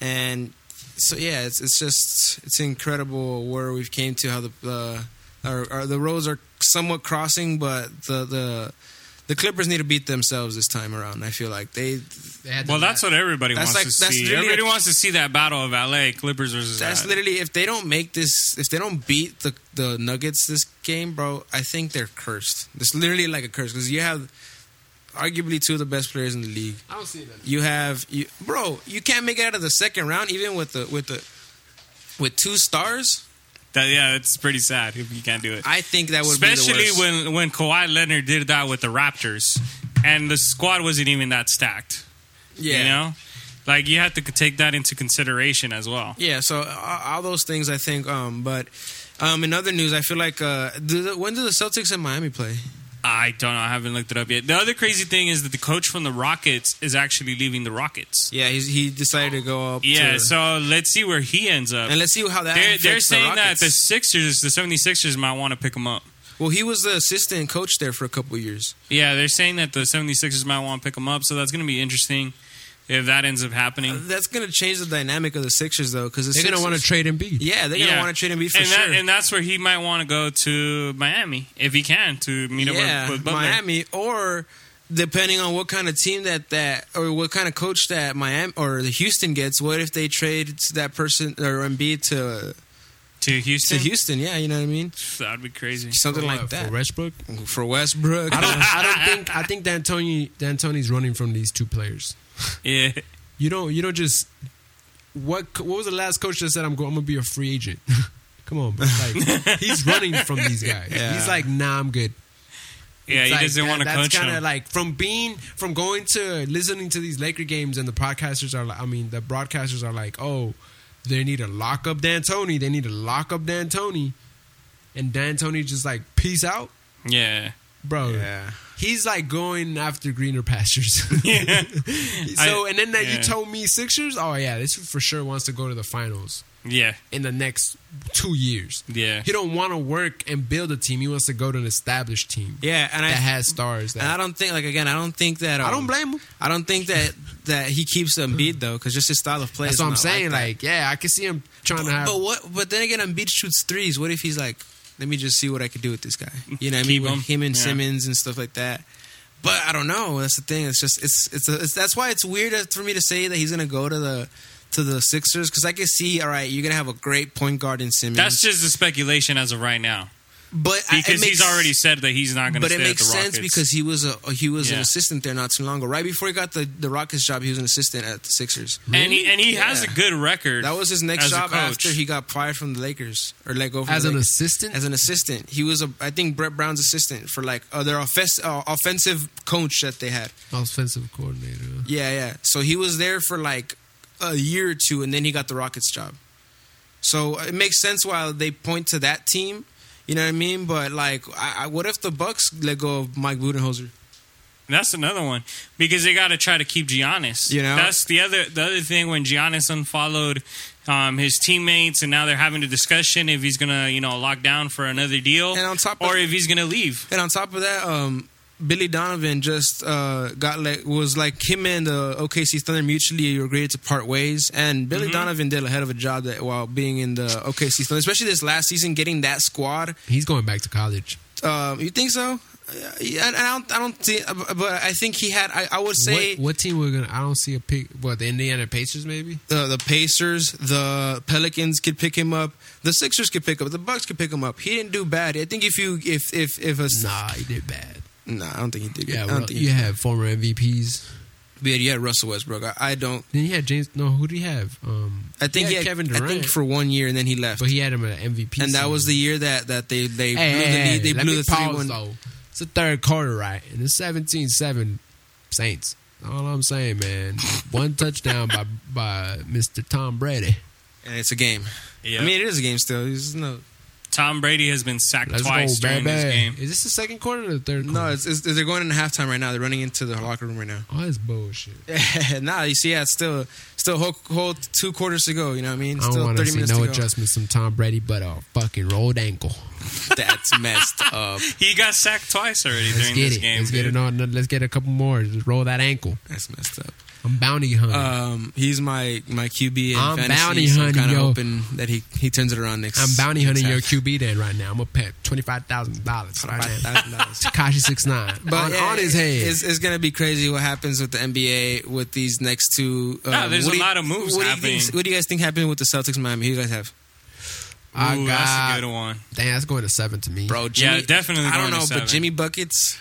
And so yeah, it's it's just it's incredible where we've came to how the the our, our, the roads are somewhat crossing, but the the the Clippers need to beat themselves this time around. I feel like they they had Well, the- that's what everybody That's wants like- to that's see. Everybody a- wants to see that battle of LA Clippers versus. That's that. literally if they don't make this, if they don't beat the the Nuggets this game, bro. I think they're cursed. It's literally like a curse because you have arguably two of the best players in the league. I don't see that. You have you, bro. You can't make it out of the second round even with the with the with two stars. That- yeah, it's pretty sad if you can't do it. I think that would be Especially when when Kawhi Leonard did that with the Raptors, and the squad wasn't even that stacked. yeah. You know, like you have to take that into consideration as well. Yeah, so uh, all those things I think. Um, but um, in other news, I feel like uh, do the, when do the Celtics and Miami play? I don't know. I haven't looked it up yet. The other crazy thing is that the coach from the Rockets is actually leaving the Rockets. Yeah, he's, he decided to go up. Yeah, to, so let's see where he ends up. and let's see how that. They're, they're the saying that Rockets. the Sixers, the 76ers, might want to pick him up. Well, he was the assistant coach there for a couple of years. Yeah, they're saying that the 76ers might want to pick him up, so that's going to be interesting if that ends up happening. Uh, that's going to change the dynamic of the Sixers, though, because the They're gonna want to trade Embiid. Yeah, they're going to Yeah. want to trade him for and, sure. and that's where he might want to go to Miami if he can to meet yeah, up with, with Butler. Miami, or depending on what kind of team that that or what kind of coach that Miami or the Houston gets. What if they trade that person or Embiid to to to Houston. Houston? Yeah, you know what I mean. That'd be crazy. Something For like what, that for Westbrook. for Westbrook. I don't. I don't think. I think D'Antoni. D'Antoni's running from these two players. Yeah, You don't. You don't just. What? What was the last coach that said I'm going? I'm gonna be a free agent. Come on, bro. Like he's running from these guys. Yeah. He's like, nah, I'm good. yeah. It's He like doesn't want to That's coach kind him. of like from being from going to listening to these Laker games, and the podcasters are. like I mean, the broadcasters are like, oh, they need to lock up D'Antoni. They need to lock up D'Antoni, and D'Antoni just like peace out, yeah, bro. yeah. He's like going after greener pastures. yeah. so, I- and then that yeah. you told me Sixers. Oh yeah, this for sure wants to go to the finals yeah, in the next two years. yeah. He don't want to work and build a team. He wants to go to an established team Yeah, and I that has stars. That and I don't think like again. I don't think that. Um, I don't blame him. I don't think that that he keeps Embiid though, because just his style of play. That's is what I'm not saying. that. Like, yeah, I can see him trying but, to have. but what? But then again, Embiid shoots threes. What if he's like, let me just see what I could do with this guy? You know, what I mean, with him. him and Yeah. Simmons and stuff like that. But I don't know. That's the thing. It's just it's it's, a, it's that's why it's weird for me to say that he's gonna go to the to the Sixers because I can see. All right, you're gonna have a great point guard in Simmons. That's just the speculation as of right now, but I- because makes- he's already said that he's not going to But stay it at makes the sense because he was a he was an assistant there not too long ago. Right before he got the the Rockets job, he was an assistant at the Sixers. and he and he has a good record. That was his next job after he got fired from the Lakers or let go from as the an Lakers. assistant, as an assistant. He was a I think Brett Brown's assistant for like uh, their offense, uh, offensive coach that they had. offensive coordinator. Yeah, yeah. So he was there for like a year or two, and then he got the Rockets job. So it makes sense why they point to that team. You know what I mean? But like, I, I, what if the Bucks let go of Mike Budenholzer? That's another one because they got to try to keep Giannis. You know? that's the other the other thing when Giannis unfollowed um, his teammates, and now they're having a discussion if he's gonna you know lock down for another deal, And on top of- or if he's gonna leave. And on top of that, um, Billy Donovan just uh, got like was like him and the OKC Thunder mutually agreed to part ways, and Billy Donovan did a hell of a job that while being in the OKC Thunder, especially this last season, getting that squad. He's going back to college. Um, you think so? Uh, Yeah, and I don't, I don't think, but I think he had. I, I would say what, what team we're gonna? I don't see a pick. What the Indiana Pacers maybe? the the Pacers, the Pelicans could pick him up. The Sixers could pick up. The Bucks could pick him up. He didn't do bad. I think if you if if if a Nah, he did bad. Nah, I don't think he did. Yeah, I don't think you he did. have former MVPs. Yeah, you had Russell Westbrook. I, I don't. Then you had James. No, who did he have? Um, I think he he had had, Kevin I Durant. think for one year, and then he left. but he had him at MVP, and that was the year that that they they Hey, blew hey, the hey. They let blew me the three one. though. It's the third quarter, right? And it's 17-7 Saints. All I'm saying, man. One touchdown by by Mr. Tom Brady. And it's a game. Yeah. I mean, it is a game still. It's no, Tom Brady has been sacked Let's twice go, during baby. this game. Is this the second quarter or the third quarter? no. It's, it's they're going into halftime right now. They're running into the locker room right now. oh, that's bullshit. nah, you see, yeah, it's still still whole, whole two quarters to go. You know what I mean? I don't want to see no adjustments from Tom Brady, but a fucking rolled ankle. That's messed up. He got sacked twice already Let's during get this it. game. let's get it on. Let's get a couple more. Just roll that ankle. That's messed up. I'm bounty hunting. Um, he's my my QB in I'm fantasy. bounty so I'm hunting, kind of yo. hoping that he he turns it around next. I'm bounty hunting next your. QB then right now. I'm gonna pay twenty five thousand dollars right now. $25,000. Tekashi six nine But on, yeah, on his head. It's, it's going to be crazy what happens with the NBA with these next two. Um, No, there's what a do you- lot of moves what do happening. think- what do you guys think happened with the Celtics, Miami? Who you guys have, I got, that's a good one. Damn, that's going to seven to me. bro? Jimmy, definitely I don't going to know, seven. but Jimmy buckets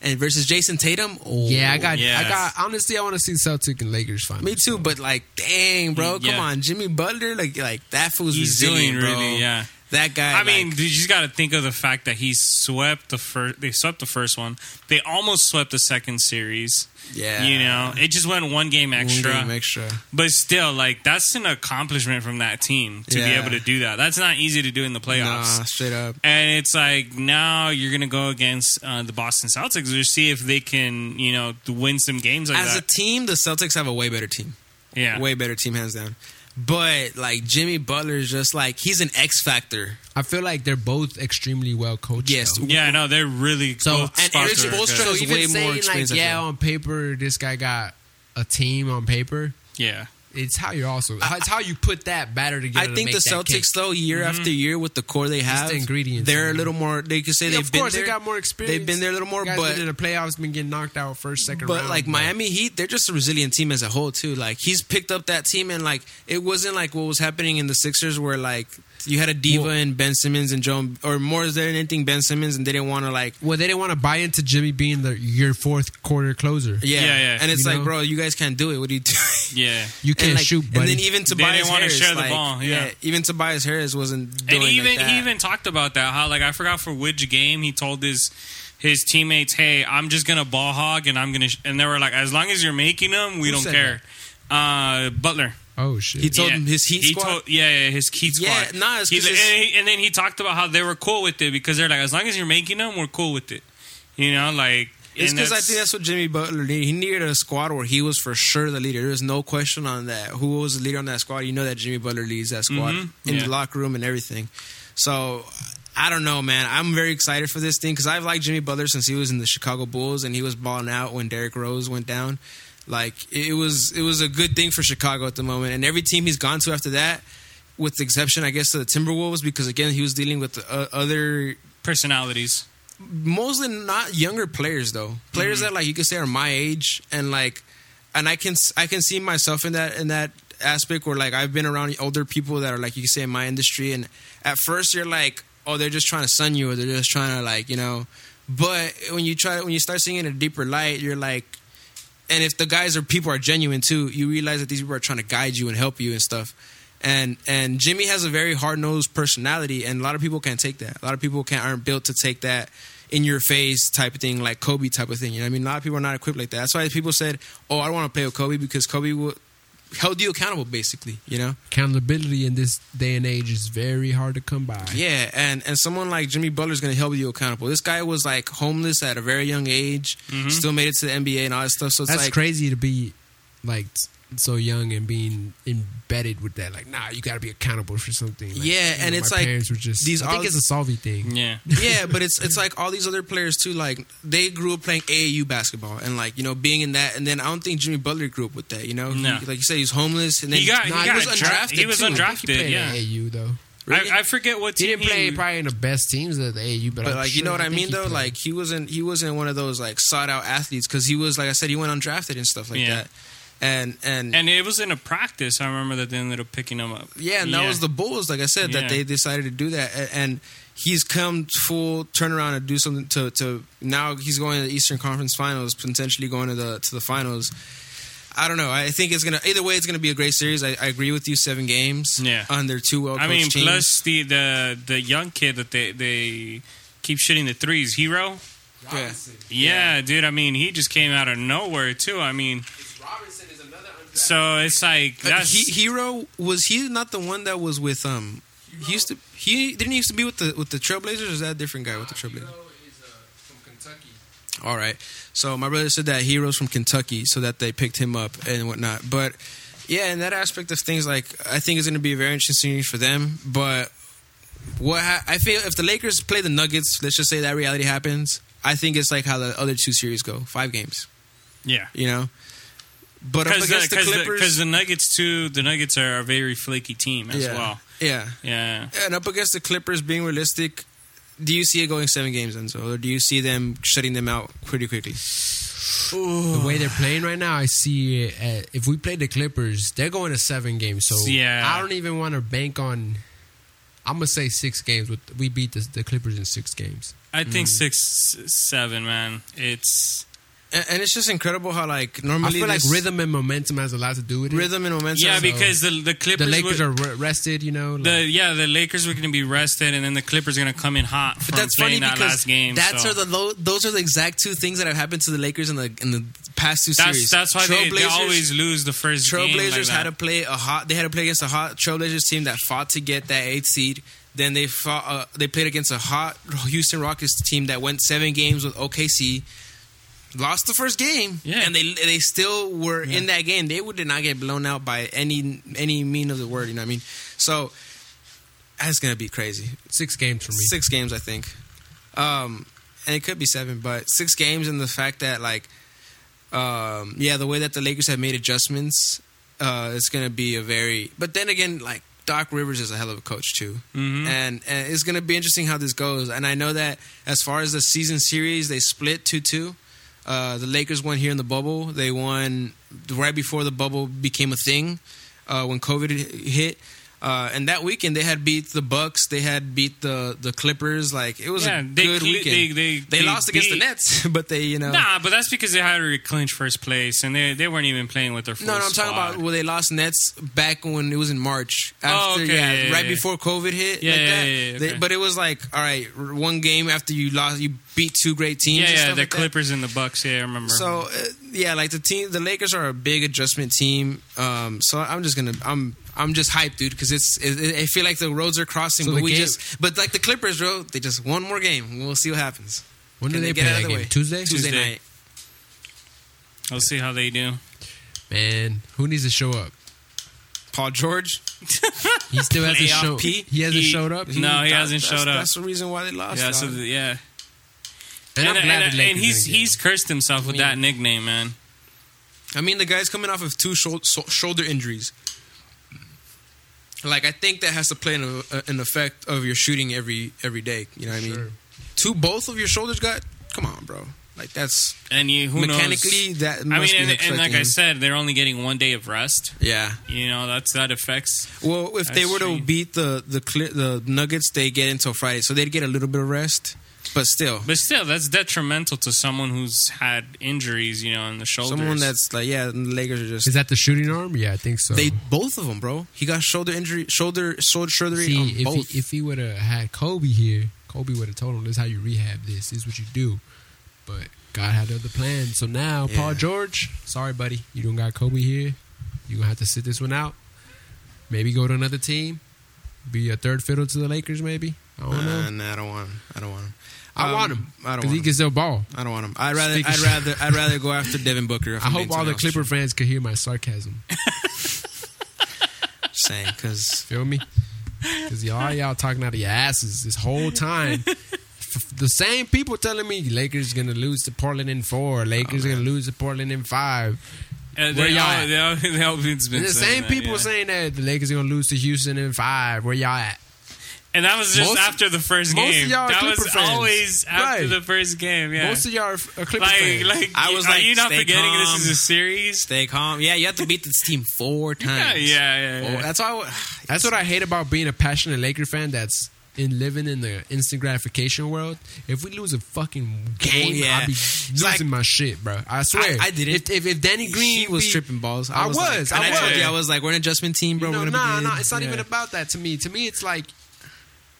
and versus Jayson Tatum. Oh, Yeah, I got. Yes. I got. Honestly, I want to see Celtic and Lakers final. Me too, but like, dang, bro, Yeah. come on, Jimmy Butler, like, like that fool's He's resilient, doing bro. really, yeah. That guy. I mean, you just got to think of the fact that he swept the first. They swept the first one. They almost swept the second series. yeah, You know, it just went one game One extra. game extra. But still, like that's an accomplishment from that team to be able to do that. That's not easy to do in the playoffs. Nah, straight up. And it's like now you're gonna go against uh, the Boston Celtics to see if they can, you know, win some games like As a team, the Celtics have a way better team. yeah, Way better team, hands down. But like Jimmy Butler is just like he's an X factor. I feel like they're both extremely well coached. Yes. though. yeah. No, they're really So- both And spots Eric are Spoelstra good. So is even way more saying like, experienced, I yeah, on paper, this guy got a team on paper. yeah. It's how you also. It's how you put that batter together. I to think make the that cake. Celtics, though, year mm-hmm. after year with the core they have, the ingredients, they're a little more. They could say Yeah, they've been course, there. they got more experience. They've been there a little more, Guys but in the playoffs, been getting knocked out first, second but round. like Miami Heat, they're just a resilient team as a whole too. Like he's picked up that team, and like it wasn't like what was happening in the Sixers, where like you had a diva Well- and Ben Simmons and Joe, or more than anything Ben Simmons, and they didn't want to like. Well, they didn't want to buy into Jimmy being the your fourth quarter closer. Yeah, Yeah, yeah. and it's You like, know? bro, you guys can't do it. What do you do? Yeah. You can't and like, shoot, buddy. And then even They Tobias didn't wanna Harris, share the like, ball, yeah. even Tobias Harris wasn't doing and even like that. he even talked about that how like I forgot for which game he told his his teammates, "Hey, I'm just gonna ball hog and I'm gonna," sh-, and they were like, "As long as you're making them, we Who don't said care." Uh, Butler. Oh shit! He told Yeah. him his Heat He squad. told- yeah, yeah, his Heat Yeah, squad. nah, it's He's 'cause it's- and, he- and then he talked about how they were cool with it because they're like, as long as you're making them, we're cool with it. You know, like It's because I think that's what Jimmy Butler needed. He needed a squad where he was for sure the leader. There's no question on that. Who was the leader on that squad? You know that Jimmy Butler leads that squad Mhm. in Yeah. the locker room and everything. So I don't know, man. I'm very excited for this thing because I've liked Jimmy Butler since he was in the Chicago Bulls and he was balling out when Derrick Rose went down. Like it was, it was a good thing for Chicago at the moment. And every team he's gone to after that, with the exception, I guess, of the Timberwolves, because again he was dealing with uh, other personalities. mostly not younger players though. Players that like you could say are my age and like, and I can I can see myself in that in that aspect where like I've been around older people that are like you could say in my industry, and at first you're like, oh, they're just trying to sun you or they're just trying to like you know, but when you try when you start seeing it in a deeper light, you're like. And if the guys or people are genuine too, you realize that these people are trying to guide you and help you and stuff. And and Jimmy has a very hard nosed personality, and a lot of people can't take that. A lot of people can't aren't built to take that in your face type of thing, like Kobe type of thing. You know, what I mean, a lot of people are not equipped like that. That's why people said, "Oh, I don't want to play with Kobe because Kobe will, held you accountable, basically." You know, Accountability in this day and age is very hard to come by. yeah. And and someone like Jimmy Butler is going to help you accountable. This guy was like homeless at a very young age, mm-hmm. still made it to the NBA and all that stuff. So it's That's like, crazy to be like so young and being embedded with that. Like, nah, you got to be accountable for something. Like, Yeah, and know, it's my like parents were just. these I think all- it's a Salvi thing. Yeah. yeah, but it's it's like all these other players too. Like they grew up playing AAU basketball and like you know being in that, and then I don't think Jimmy Butler grew up with that. You know, He- like you said, he's homeless, and then He got- Nah, he got was dra- undrafted. he was too. Undrafted. he yeah. at AU though. Really? I, I forget what He team didn't play probably in the best teams of the AU, but, But I'm like you know what I, think mean though, played. like he wasn't he wasn't one of those like sought out athletes because he was like I said he went undrafted and stuff like Yeah. that, and and, And it was in a practice. I remember that they ended up picking him up. yeah, and that was the Bulls like I said Yeah. that they decided to do that, A- and he's come full turnaround and do something to to now he's going to the Eastern Conference Finals, potentially going to the to the finals. I don't know. I think it's gonna either way. It's gonna be a great series. I, I agree with you. Seven games. Yeah. Under two well I coached mean, teams. plus the, the the young kid that they they keep shooting the threes, Herro. Yeah. Yeah, dude. I mean, he just came out of nowhere too. I mean, Robinson is another. So it's like Uh, that's he, Herro was he not the one that was with um. He used to he didn't he used to be with the with the Trailblazers. Or is that a different guy with the Trailblazers? is uh, from Kentucky. All right. So my brother said that Herro's from Kentucky, so that they picked him up and whatnot. But yeah, in that aspect of things, like I think it's going to be a very interesting series for them. But what ha- I feel if the Lakers play the Nuggets, let's just say that reality happens. I think it's like how the other two series go, five games. yeah. You know. But up Because against the Clippers, because the, Nuggets too, the Nuggets are a very flaky team as yeah, well. yeah, Yeah. and up against the Clippers, being realistic, do you see it going seven games, Enzo, or do you see them shutting them out pretty quickly? The way they're playing right now, I see it. At, if we play the Clippers, they're going to seven games. So Yeah. I don't even want to bank on. I'm gonna say six games. With we beat the, the Clippers in six games. I think Mm. six, seven, man. It's And, and it's just incredible how like I normally feel like this- rhythm and momentum has a lot to do with it. rhythm and momentum. yeah so- because the the Clippers The Lakers would- are re- rested. You know. the yeah the Lakers were going to be rested and then the Clippers are going to come in hot from But that's funny playing that because last game. that's so. are the lo- those are the exact two things that have happened to the Lakers in the in the past two that's series. that's why they, they Trailblazers- always lose the first game. Trailblazers like had that. to play a hot. They had to play against a hot Trailblazers team that fought to get that eighth seed. Then they fought. Uh, they played against a hot Houston Rockets team that went seven games with OKC. Lost the first game, Yeah. and they they still were in that game. They would did not get blown out by any any mean of the word. You know what I mean? So that's gonna be crazy. six games for me. Six games, I think. Um, and it could be seven, but six games, and the fact that like, um, yeah, the way that the Lakers have made adjustments, uh, it's gonna be a very. But then again, like Doc Rivers is a hell of a coach too, Mhm. and, and it's gonna be interesting how this goes. And I know that as far as the season series, they split two two. Uh, the Lakers won here in the bubble. They won right before the bubble became a thing uh, when COVID hit. Uh, and that weekend they had beat the Bucks. They had beat the the Clippers. Like it was Yeah, a they good cle- weekend. they- They, they- they lost against the Nets, but they you know Nah, but that's because they had to clinch first place, and they they weren't even playing with their full no, no, I'm talking about well, they lost Nets back when it was in March. Oh, okay, yeah, yeah, right yeah. before COVID hit. Yeah, like yeah, that. yeah, okay. but it was like, all right, one game after you lost, you beat two great teams. Yeah, yeah, the like that. Clippers and the Bucks. Yeah, I remember. So uh, yeah, like the team, the Lakers are a big adjustment team. Um, so I'm just gonna, I'm, I'm just hyped, dude, because it's, it, I feel like the roads are crossing, So but we game- just, but like the Clippers, bro, they just one more game. We'll see what happens. When do Can they, get play out of the game? way? Tuesday. Tuesday, Tuesday. night. we'll see how they do. Man, who needs to show up? Paul George. He still hasn't Playoff shown. He hasn't He- showed up. No, he that- hasn't that's- showed up. That's the reason why they lost. Yeah, so the, yeah, And, and, I'm glad and- the and he's he's cursed himself with I mean- that nickname, man. I mean, the guy's coming off of two shou- so- shoulder injuries. Like, I think that has to play an, uh, an effect of your shooting every every day. You know what I mean? Sure. Two, both of your shoulders got. Come on, bro. Like that's And you who mechanically knows? that. I mean, be and, and like I said, they're only getting one day of rest. yeah. You know, that's that affects. Well, if they That's were to beat the the the Nuggets, they get until Friday, so they'd get a little bit of rest. But still, But still, that's detrimental to someone who's had injuries. You know, in the shoulders. someone that's like, yeah, the Lakers are just Is that the shooting arm? Yeah, I think so. they both of them, bro. He got shoulder injury, shoulder shoulder shoulder See, on if both. he, if he would have had Kobe here, Kobe would have told him, "This is how you rehab this. This is what you do." But God had other plans. So now, Yeah. Paul George, sorry, buddy, you don't got Kobe here. You gonna have to sit this one out. Maybe go to another team. Be a third fiddle to the Lakers, maybe. I don't know. Uh, nah, I don't want him. I don't want him. I Um, want him I don't because he want can still ball. I don't want him. I'd rather I'd rather I'd rather go after Devin Booker. if I hope all the totally Clipper fans could hear my sarcasm. honest. saying because Feel me? Because y'all y'all talking out of your asses this whole time. F- the same people telling me Lakers gonna lose to Portland in four, Lakers Oh, gonna lose to Portland in five. Uh, Where they, y'all all, at? they, all, they all been the same that, people yeah. saying that the Lakers are gonna lose to Houston in five. Where y'all at? And that was just Most- after the first most of game. y'all are that Clipper was fans. always after Right. the first game. Yeah, Most of y'all are, are Clipper like, fans. like, I was are like, you not stay forgetting calm. this is a series? stay calm. Yeah, you have to beat this team four Yeah, times. yeah, yeah. Oh, yeah. that's why. I, That's what I hate about being a passionate Laker fan. That's in living in the instant gratification world. If we lose a fucking game, Oh, yeah. I'll be losing like- my shit, bro. I swear. I didn't. If, if, if Danny Green he was be- tripping balls. I was, like- I and I told you, I was like, we're an adjustment team, bro. No, we're gonna nah, be nah. It's not Yeah. even about that to me. To me, it's like,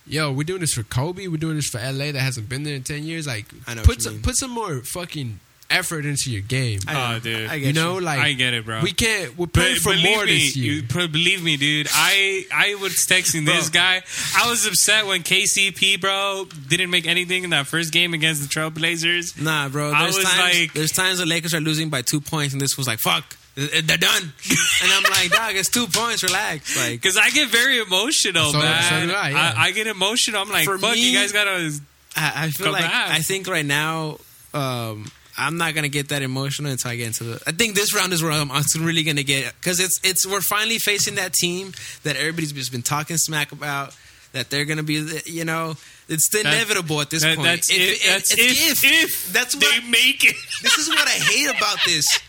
yo, we're doing this for Kobe. We're doing this for LA that hasn't been there in ten years. Like, I know put some mean. put some more fucking effort into your game. I Oh, dude. I get you know, like I get it, bro. We can't. We're But playing for believe more me, this year. You, believe me, dude. I I was texting this guy. I was upset when KCP, bro, didn't make anything in that first game against the Trailblazers. Nah, bro. I was times, like- there's times the Lakers are losing by two points, and this was like, fuck, they're done. and I'm like, dog, it's two points. Relax. Like, Because I get very emotional, So- man. so do I, yeah. I, get emotional. I'm like, For fuck, me- you guys gotta. I, I feel like back. I think right now, um, I'm not gonna get that emotional until I get into the. I think this round is where I'm, I'm really gonna get because it's it's we're finally facing that team that everybody's just been talking smack about. That they're gonna be, you know, it's That- inevitable at this that- point. that's if, that's it's if, if that's they make it. this is what I hate about this.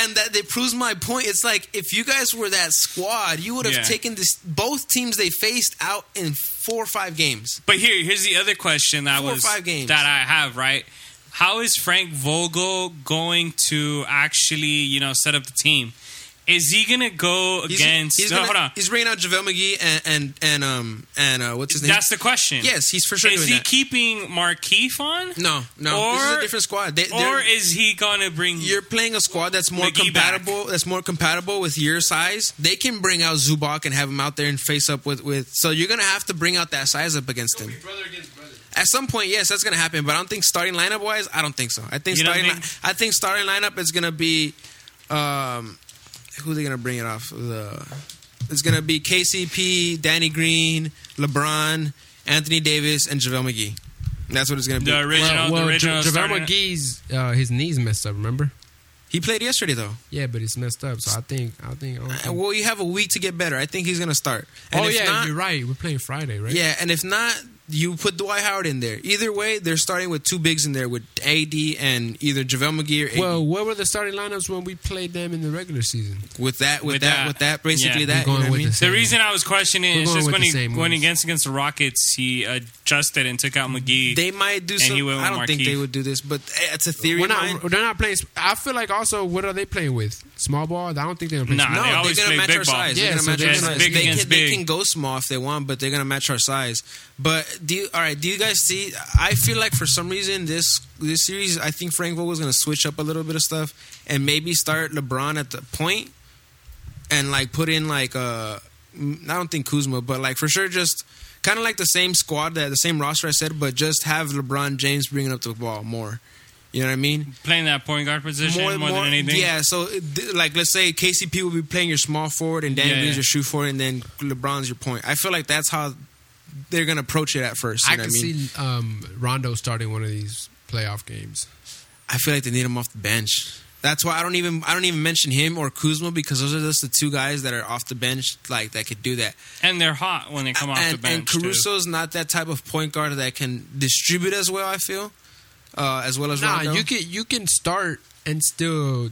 And that it proves my point. It's like if you guys were that squad, you would have Yeah. taken this both teams they faced out in four or five games. But here, here's the other question that Four was five games. that I have. Right, how is Frank Vogel going to actually, you know, set up the team? Is he gonna go He's, against? he's, no, gonna- hold on. he's bringing out JaVale McGee and and and um and uh, what's his name? That's the question. yes, he's for sure Is doing he that. keeping Markieff on? no, no, this is a different squad. They, Or is he gonna bring? you're playing a squad that's more McGee back. compatible. That's more compatible with your size. They can bring out Zubac and have him out there and face up with with. So you're gonna have to bring out that size up against him. brother against brother. At some point, yes, that's gonna happen. But I don't think starting lineup wise, I don't think so. I think You don't starting. think- li- I think starting lineup is gonna be, um, who are they gonna bring it off? The it's gonna be KCP, Danny Green, LeBron, Anthony Davis, and JaVale McGee. That's what it's gonna be. the original, well, well the original Ja- JaVale McGee's uh, his knees messed up. Remember? he played yesterday though. Yeah, but it's messed up. So I think I think. I Uh, think- Well, you have a week to get better. I think he's gonna start. And oh if yeah, not, you're right. We're playing Friday, right? Yeah, and if not, you put Dwight Howard in there. Either way, they're starting with two bigs in there with AD and either JaVale McGee or AD. Well, what were the starting lineups when we played them in the regular season? with that, with, with that, that. with that, basically Yeah. that. We're You know going I with mean? the The reason I was questioning We're is just when he same when moves. against against the Rockets, he adjusted and took out McGee. They might do And he some. I don't think they would do this, but it's a theory. We're not. They're not playing. I feel like also, what are they playing with? Small ball. I don't think they're gonna play. Nah, small No, they they are always gonna match big our ball. size. Yeah, they're gonna so match our size. big they, against can, they can go small if they want, but they're gonna match our size. But do you, all right? Do you guys see? I feel like for some reason this this series, I think Frank Vogel's gonna switch up a little bit of stuff and maybe start LeBron at the point and like put in like uh I don't think Kuzma, but like for sure just. Kind of like the same squad, that the same roster I said, but just have LeBron James bringing up the ball more. You know what I mean? playing that point guard position more, than anything. Yeah, so th- like let's say KCP will be playing your small forward and Danny Yeah, Green's yeah. your shoot forward, and then LeBron's your point. I feel like that's how they're gonna approach it at first. You I can I mean? see um, Rondo starting one of these playoff games. I feel like they need him off the bench. That's why I don't even I don't even mention him or Kuzma because those are just the two guys that are off the bench like that could do that. and they're hot when they come off and, the bench. and too. Caruso's not that type of point guard that can distribute as well. I feel uh, as well as Nah, Rondo. you can you can start and still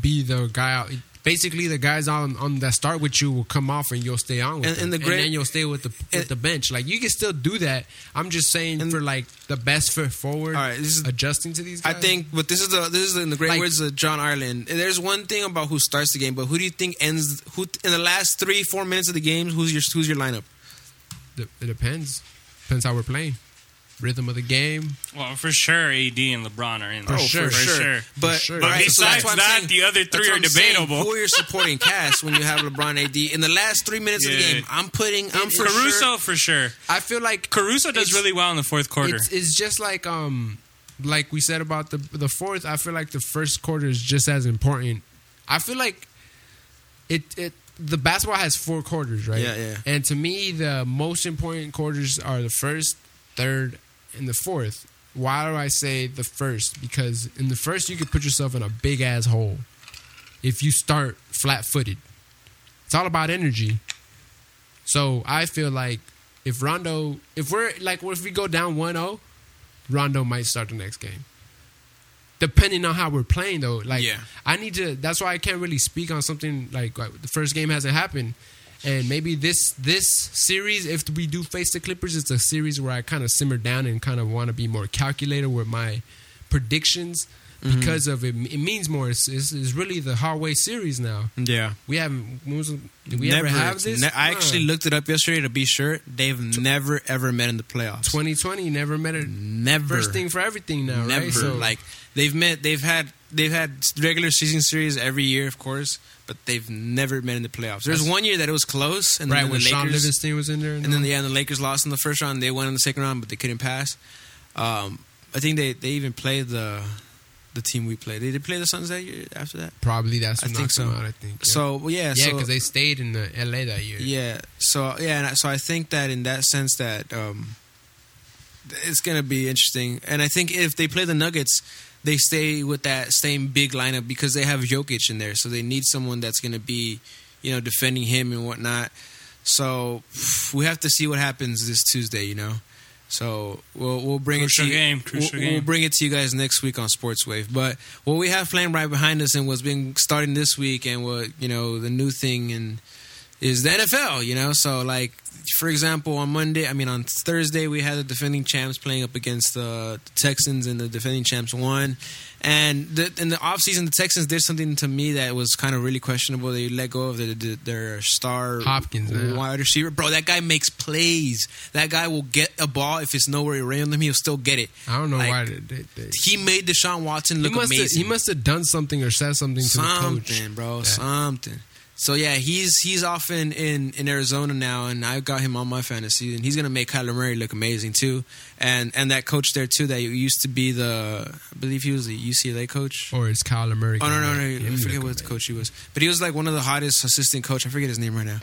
be the guy out. Basically, the guys on on that start with you will come off and you'll stay on with And- them, and the great- then you'll stay with the with and- the bench. Like you can still do that. I'm just saying And- for like the best foot forward, All right, this is- adjusting to these. I think, but this is the this is in the great Like- words of John Ireland. There's one thing about who starts the game, but who do you think ends? Who in the last three four minutes of the game? Who's your who's your lineup? it depends. Depends how we're playing. Rhythm of the game. Well, for sure, AD and LeBron are in. For there. sure. for sure. But, sure. But alright, so that's besides why I'm that, saying- the other three are I'm saying. debatable. Who are your supporting cast when you have LeBron AD in the last three minutes of the game? I'm putting. I'm for Caruso sure. for sure. I feel like Caruso does really well in the fourth quarter. It's, it's just like um like we said about the the fourth. I feel like the first quarter is just as important. I feel like it it the basketball has four quarters, right? Yeah, yeah. And to me, the most important quarters are the first, third, and the fourth. Why do I say the first? Because in the first, you could put yourself in a big ass hole if you start flat footed. It's all about energy. So I feel like if Rondo, if we're like, if we go down 1 0, Rondo might start the next game. Depending on how we're playing, though, like Yeah. I need to. That's why I can't really speak on something like, like the first game hasn't happened, and maybe this this series, if we do face the Clippers, it's a series where I kind of simmer down and kind of want to be more calculated with my predictions because of it. It means more. It's, it's, it's really the hallway series now. Yeah. We haven't. Did we ever have this? Ne- I actually looked it up yesterday to be sure. They've never ever met in the playoffs. 2020 never met it. Never. First thing for everything now, never. right? So like they've met. They've had. They've had regular season series every year, of course, but they've never met in the playoffs. There's That's- one year that it was close, and right then when the Sean Lakers, Livingston was in there, and then yeah, the Lakers lost in the first round. They won in the second round, but they couldn't pass. Um, I think they, they even played the the team we played. Did They play the Suns that year after that. probably that's I think so. out. I think. So well, yeah, yeah, so, because they stayed in the LA that year. Yeah. So yeah, and I- so I think that in that sense that um, it's gonna be interesting, and I think if they play the Nuggets, they stay with that same big lineup because they have Jokic in there, so they need someone that's gonna be, you know, defending him and whatnot. So we have to see what happens this Tuesday, you know. So we'll we'll bring Crucial it to you. game, crucial we'll, we'll bring it to you guys next week on Sports Wave. But what we have playing right behind us and what's been starting this week and what you know the new thing and is the NFL. You know, so like for example, on Monday, I mean on Thursday, we had the defending champs playing up against uh, the Texans, and the defending champs won. And the, in the offseason, the Texans did something to me that was kind of really questionable. They let go of their, their, star Hopkins, yeah. wide receiver. Bro, that guy makes plays. That guy will get a ball if it's nowhere around him. He'll still get it. I don't know Like, why they, they, He made Deshaun Watson he look have amazing he must have done something or said something to the coach. something, bro, Yeah. something. So yeah, he's he's off in, in, in Arizona now, and I've got him on my fantasy, and he's gonna make Kyler Murray look amazing too, and and that coach there too that used to be the I believe he was the UCLA coach. Or it's Kyler Murray. Oh no no no! Yeah, I forget what coach he was, but he was like one of the hottest assistant coach. I forget his name right now.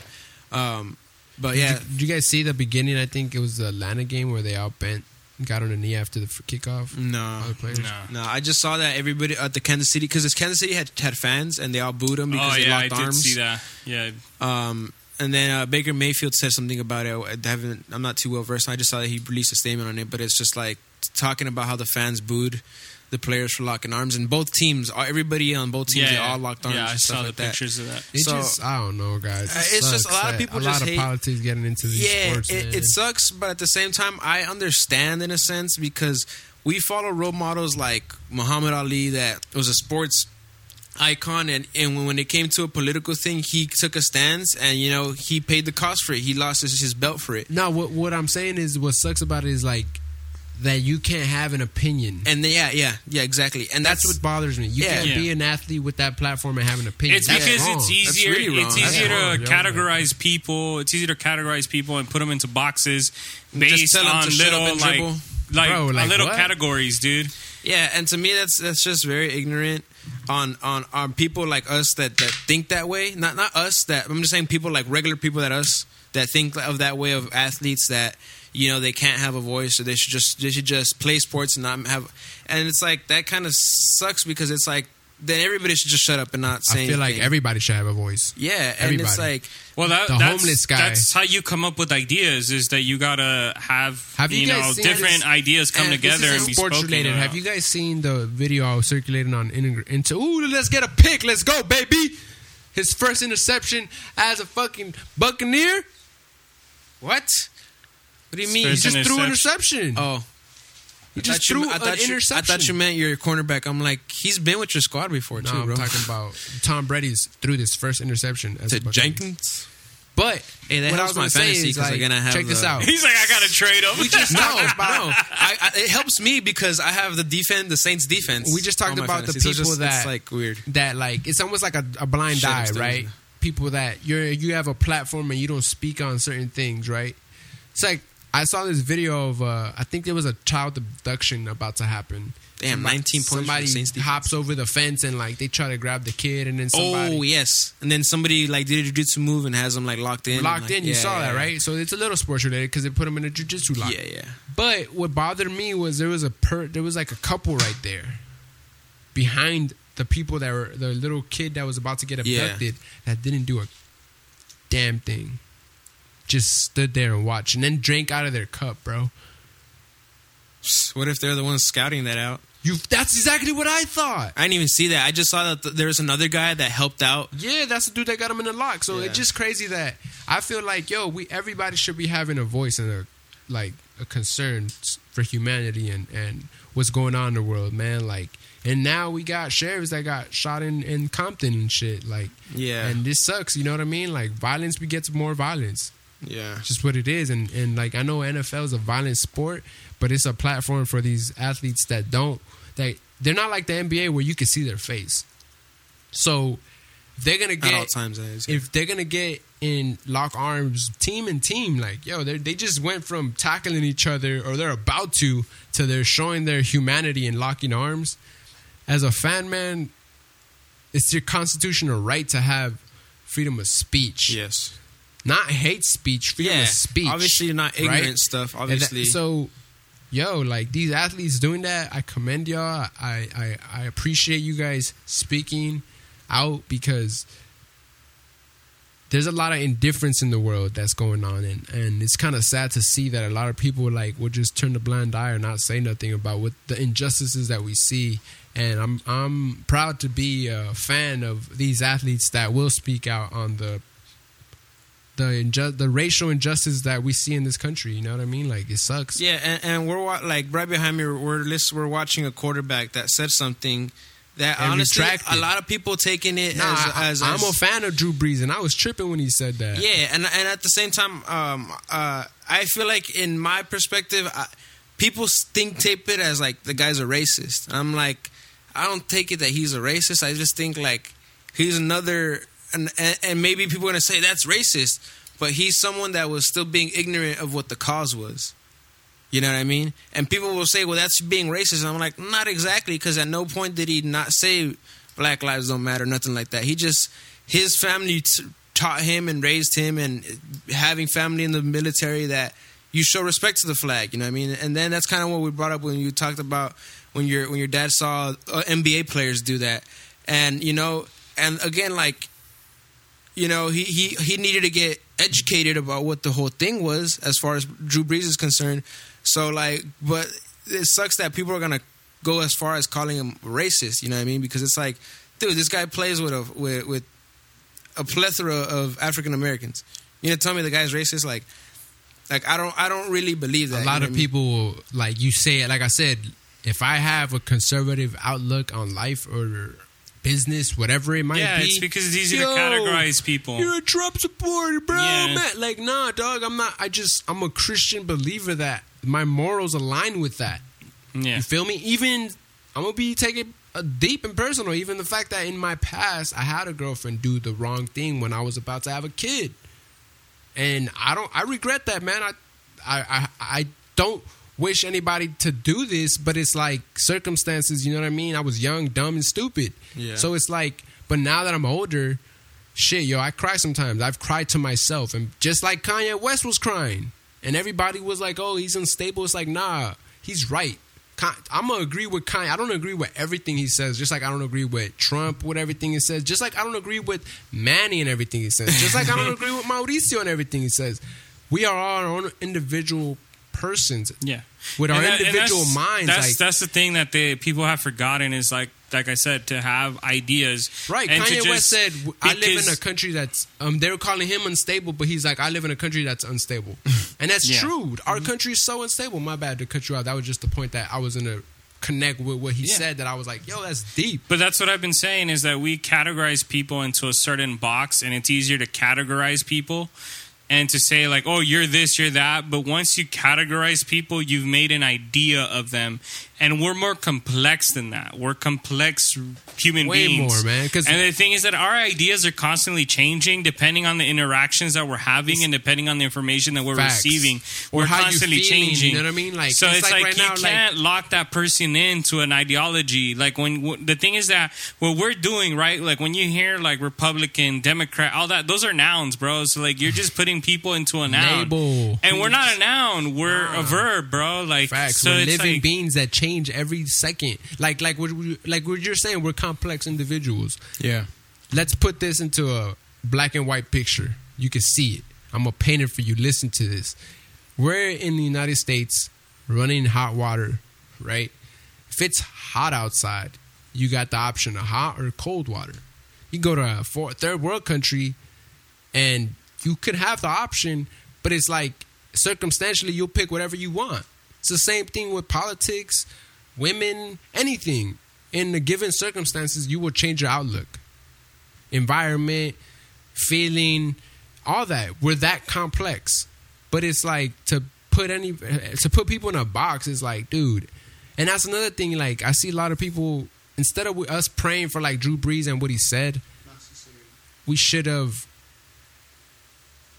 Um, but Did yeah, you, did you guys see the beginning? I think it was the Atlanta game where they all bent, got on the knee after the kickoff. no, All the players. No. no. I just saw that everybody at the Kansas City because it's Kansas City had had fans and they all booed him because Oh they yeah, I locked did arms. see that. Yeah, Um, and then uh, Baker Mayfield said something about it. I haven't. I'm not too well versed. I just saw that he released a statement on it, but it's just like talking about how the fans booed the players for locking arms, and both teams, everybody on both teams, yeah, they all locked arms. Yeah, I and stuff saw like the that. pictures of that. It So- just I don't know, guys. It Uh, it's just a lot of people a just lot hate- of politics getting into these Yeah, sports. it, it sucks, but at the same time, I understand in a sense because we follow role models like Muhammad Ali, that was a sports icon, and, and when, when it came to a political thing, he took a stance, and you know he paid the cost for it. He lost his, his belt for it. now what what I'm saying is what sucks about it is like that you can't have an opinion. And they, yeah, yeah, yeah, exactly. And that's that's, what bothers me. You Yeah. can't Yeah. be an athlete with that platform and have an opinion. It's That's because wrong. it's easier. really wrong. It's easier wrong, to yo. categorize people. It's easier to categorize people and put them into boxes Just based tell 'em on to shut up little and like like, Bro, like little what? categories, dude. Yeah, and to me that's that's just very ignorant on on on people like us that that think that way. Not not us that I'm just saying people like regular people that us that think of that way of athletes that you know they can't have a voice or they should just they should just play sports and not have and it's like that kind of sucks because it's like then everybody should just shut up and not say I feel like everybody should have a voice. yeah and it's like Well, that, The that's, homeless guy. That's how you come up with ideas. Is that you gotta have, Have you you, guys know different this- ideas come and together and be sports spoken related. about. Have you guys seen the video I was circulating on Inter- into? Ooh, let's get a pick. Let's go, baby. His first interception as a fucking Buccaneer. what? What do you mean? He First just threw an interception. interception. Oh, he just thought you- threw I an thought you, interception. I thought you meant your cornerback. I'm like, he's been with your squad before No, too, I'm bro. talking about Tom Brady's threw this first interception as Is a it Buccaneer. Jenkins? But Hey, that what I helps was my gonna say fantasy is, 'cause I'm like, gonna have check this the- out. He's like, I gotta trade him. We just No, no. I, I, it helps me because I have the defense, the Saints defense. We just talked on my about the fantasy, so people it's just- that- it's like weird. that like it's almost like a, a blind Shit, I'm eye, still right? using People that you're you have a platform and you don't speak on certain things, right? It's like I saw this video of uh, I think there was a child abduction about to happen. Damn, Somebody- 19 points Somebody Saints defense. hops over the fence and like they try to grab the kid, and then somebody Oh yes, and then somebody like did a jujitsu move and has them like locked in. locked like, in. You yeah, saw that, yeah. right? So it's a little sports related because they put them in a jujitsu lock. Yeah, yeah. But what bothered me was there was a per there was like a couple right there behind the people that were the little kid that was about to get Yeah. abducted that didn't do a damn thing. Just stood there and watched and then drank out of their cup, bro. What if they're the ones scouting that out? You that's exactly what I thought. I didn't even see that. I just saw that th- there was another guy that helped out. Yeah, that's the dude that got him in the lock. So Yeah. it's just crazy that I feel like yo, we everybody should be having a voice and a like a concern for humanity and and what's going on in the world, man. Like, and now we got sheriffs that got shot in in Compton and shit. Like, Yeah, and this sucks. You know what I mean? Like, violence begets more violence. Yeah. It's just what it is. And and like I know NFL is a violent sport, but it's a platform for these athletes that don't that they're not like the NBA where you can see their face. So they're gonna At all get times, is. if they're gonna get in lock arms team and team like yo they they just went from tackling each other or they're about to to they're showing their humanity and locking arms as a fan man it's your constitutional right to have freedom of speech yes. Not hate speech freedom Yeah. of speech Obviously, not ignorant right? stuff. And that- Obviously, so yo like these athletes doing that i commend y'all i i, I appreciate you guys speaking out because there's a lot of indifference in the world that's going on and, and it's kind of sad to see that a lot of people like will just turn a blind eye or not say nothing about what the injustices that we see and I'm I'm proud to be a fan of these athletes that will speak out on the the inju- the racial injustice that we see in this country. You know what I mean? Like it sucks. yeah, and, and we're wa- like right behind me. We're list, we're watching a quarterback that said something that And honestly, retracted. a lot of people taking it Nah, I, as, as, I'm a fan of Drew Brees, and I was tripping when he said that. Yeah, and and at the same time, um, uh, I feel like in my perspective, I, people think tape it as like the guy's a racist. I'm like, I don't take it that he's a racist. I just think like he's another, and and, and maybe people are gonna say that's racist, but he's someone that was still being ignorant of what the cause was. You know what I mean? And people will say, "Well, that's being racist." And I'm like, not exactly, because at no point did he not say Black lives don't matter, nothing like that. He just his family t- taught him and raised him, and having family in the military that you show respect to the flag. You know what I mean? And then that's kind of what we brought up when you talked about when your when your dad saw uh, NBA players do that, and you know, and again, like you know, he, he he needed to get educated about what the whole thing was as far as Drew Brees is concerned. So like, but it sucks that people are gonna go as far as calling him racist. You know what I mean? Because it's like, dude, this guy plays with a with, with a plethora of African Americans. You know, tell me the guy's racist? Like, like I don't I don't really believe that. a you lot know of people like you say like i said if i have a conservative outlook on life or business whatever it might yeah, be it's because it's easy Yo, to categorize people. you're a trump supporter bro Yeah. man like nah dog i'm not i just i'm a christian believer that my morals align with that Yeah, you feel me even i'm gonna be taking a deep and personal even the fact that in my past i had a girlfriend do the wrong thing when i was about to have a kid and I don't. I regret that, man. I, I, I, I don't wish anybody to do this, but it's like circumstances. You know what I mean? I was young, dumb, and stupid. Yeah. So it's like, but now that I'm older, shit, yo, I cry sometimes. I've cried to myself, and just like Kanye West was crying, and everybody was like, "Oh, he's unstable." It's like, nah, he's right. I'm gonna agree with Kanye. I don't agree with everything he says. Just like I don't agree with Trump with everything he says. Just like I don't agree with Manny and everything he says. Just like I don't agree with Mauricio and everything he says. We are all our own individual persons yeah. with our that- individual that's- minds. That's like, that's the thing that the people have forgotten is like like I said to have ideas. Right, and Kanye West said, "I live in a country that's." Um, they were calling him unstable, but he's like, "I live in a country that's unstable," and that's Yeah. true. Our country is so unstable. My bad to cut you out. That was just the point that I was in a connect with what he Yeah. said that I was like, yo, that's deep. But that's what I've been saying is that we categorize people into a certain box, and it's easier to categorize people and to say like, "Oh, you're this, you're that." But once you categorize people, you've made an idea of them, and we're more complex than that. We're complex human Way beings, more, man, 'cause- and the thing is that our ideas are constantly changing depending on the interactions that we're having and depending on the information that we're Facts. receiving. Or we're constantly feeling, changing. you know what I mean? Like, so it's it's, like like, right you now, can't lock that person into an ideology. Like when w- the thing is that what we're doing, right? Like when you hear like Republican, Democrat, all that, those are nouns, bro. So like you're just putting people into a noun, Label. and we're not a noun. We're a ah. verb, bro. Like Facts. so we're it's living like, beings that change every second. Like like what we- like what you're saying, we're complex individuals. Yeah. Let's put this into a black and white picture. You can see it. I'm gonna paint it for you. Listen to this. We're in the United States running hot water, right? If it's hot outside, you got the option of hot or cold water. You go to a four, third world country and you could have the option, but it's like circumstantially you'll pick whatever you want. It's the same thing with politics, women, anything. In the given circumstances, you will change your outlook, environment, feeling, all that. We're that complex, but it's like to put any to put people in a box is like, dude. And that's another thing. Like I see a lot of people instead of us praying for like Drew Brees and what he said, we should have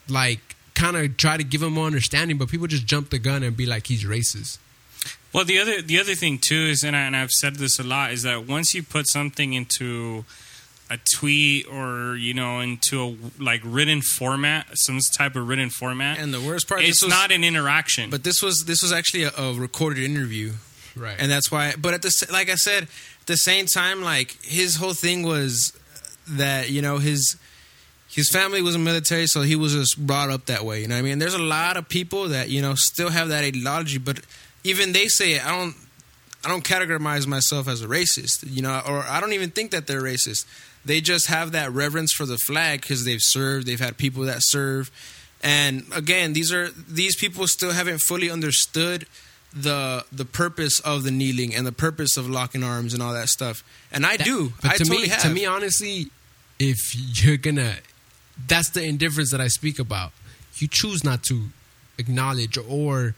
like kind of try to give him more understanding, but people just jump the gun and be like he's racist. Well, the other the other thing too is, and, I, and I've said this a lot, is that once you put something into a tweet or you know into a like written format, some type of written format, And the worst part, it's this was, not an interaction. But this was this was actually a, a recorded interview, Right. and that's why. But at the like I said, at the same time, like his whole thing was that you know his his family was in military, so he was just brought up that way. You know what I mean? There's a lot of people that you know still have that ideology, but even they say I don't. I don't categorize myself as a racist, you know, or I don't even think that they're racist. They just have that reverence for the flag because they've served, they've had people that serve, and again, these are these people still haven't fully understood the the purpose of the kneeling and the purpose of locking arms and all that stuff. And I That- do. I to totally me, have. to me, honestly, if you're gonna, that's the indifference that I speak about. You choose not to acknowledge or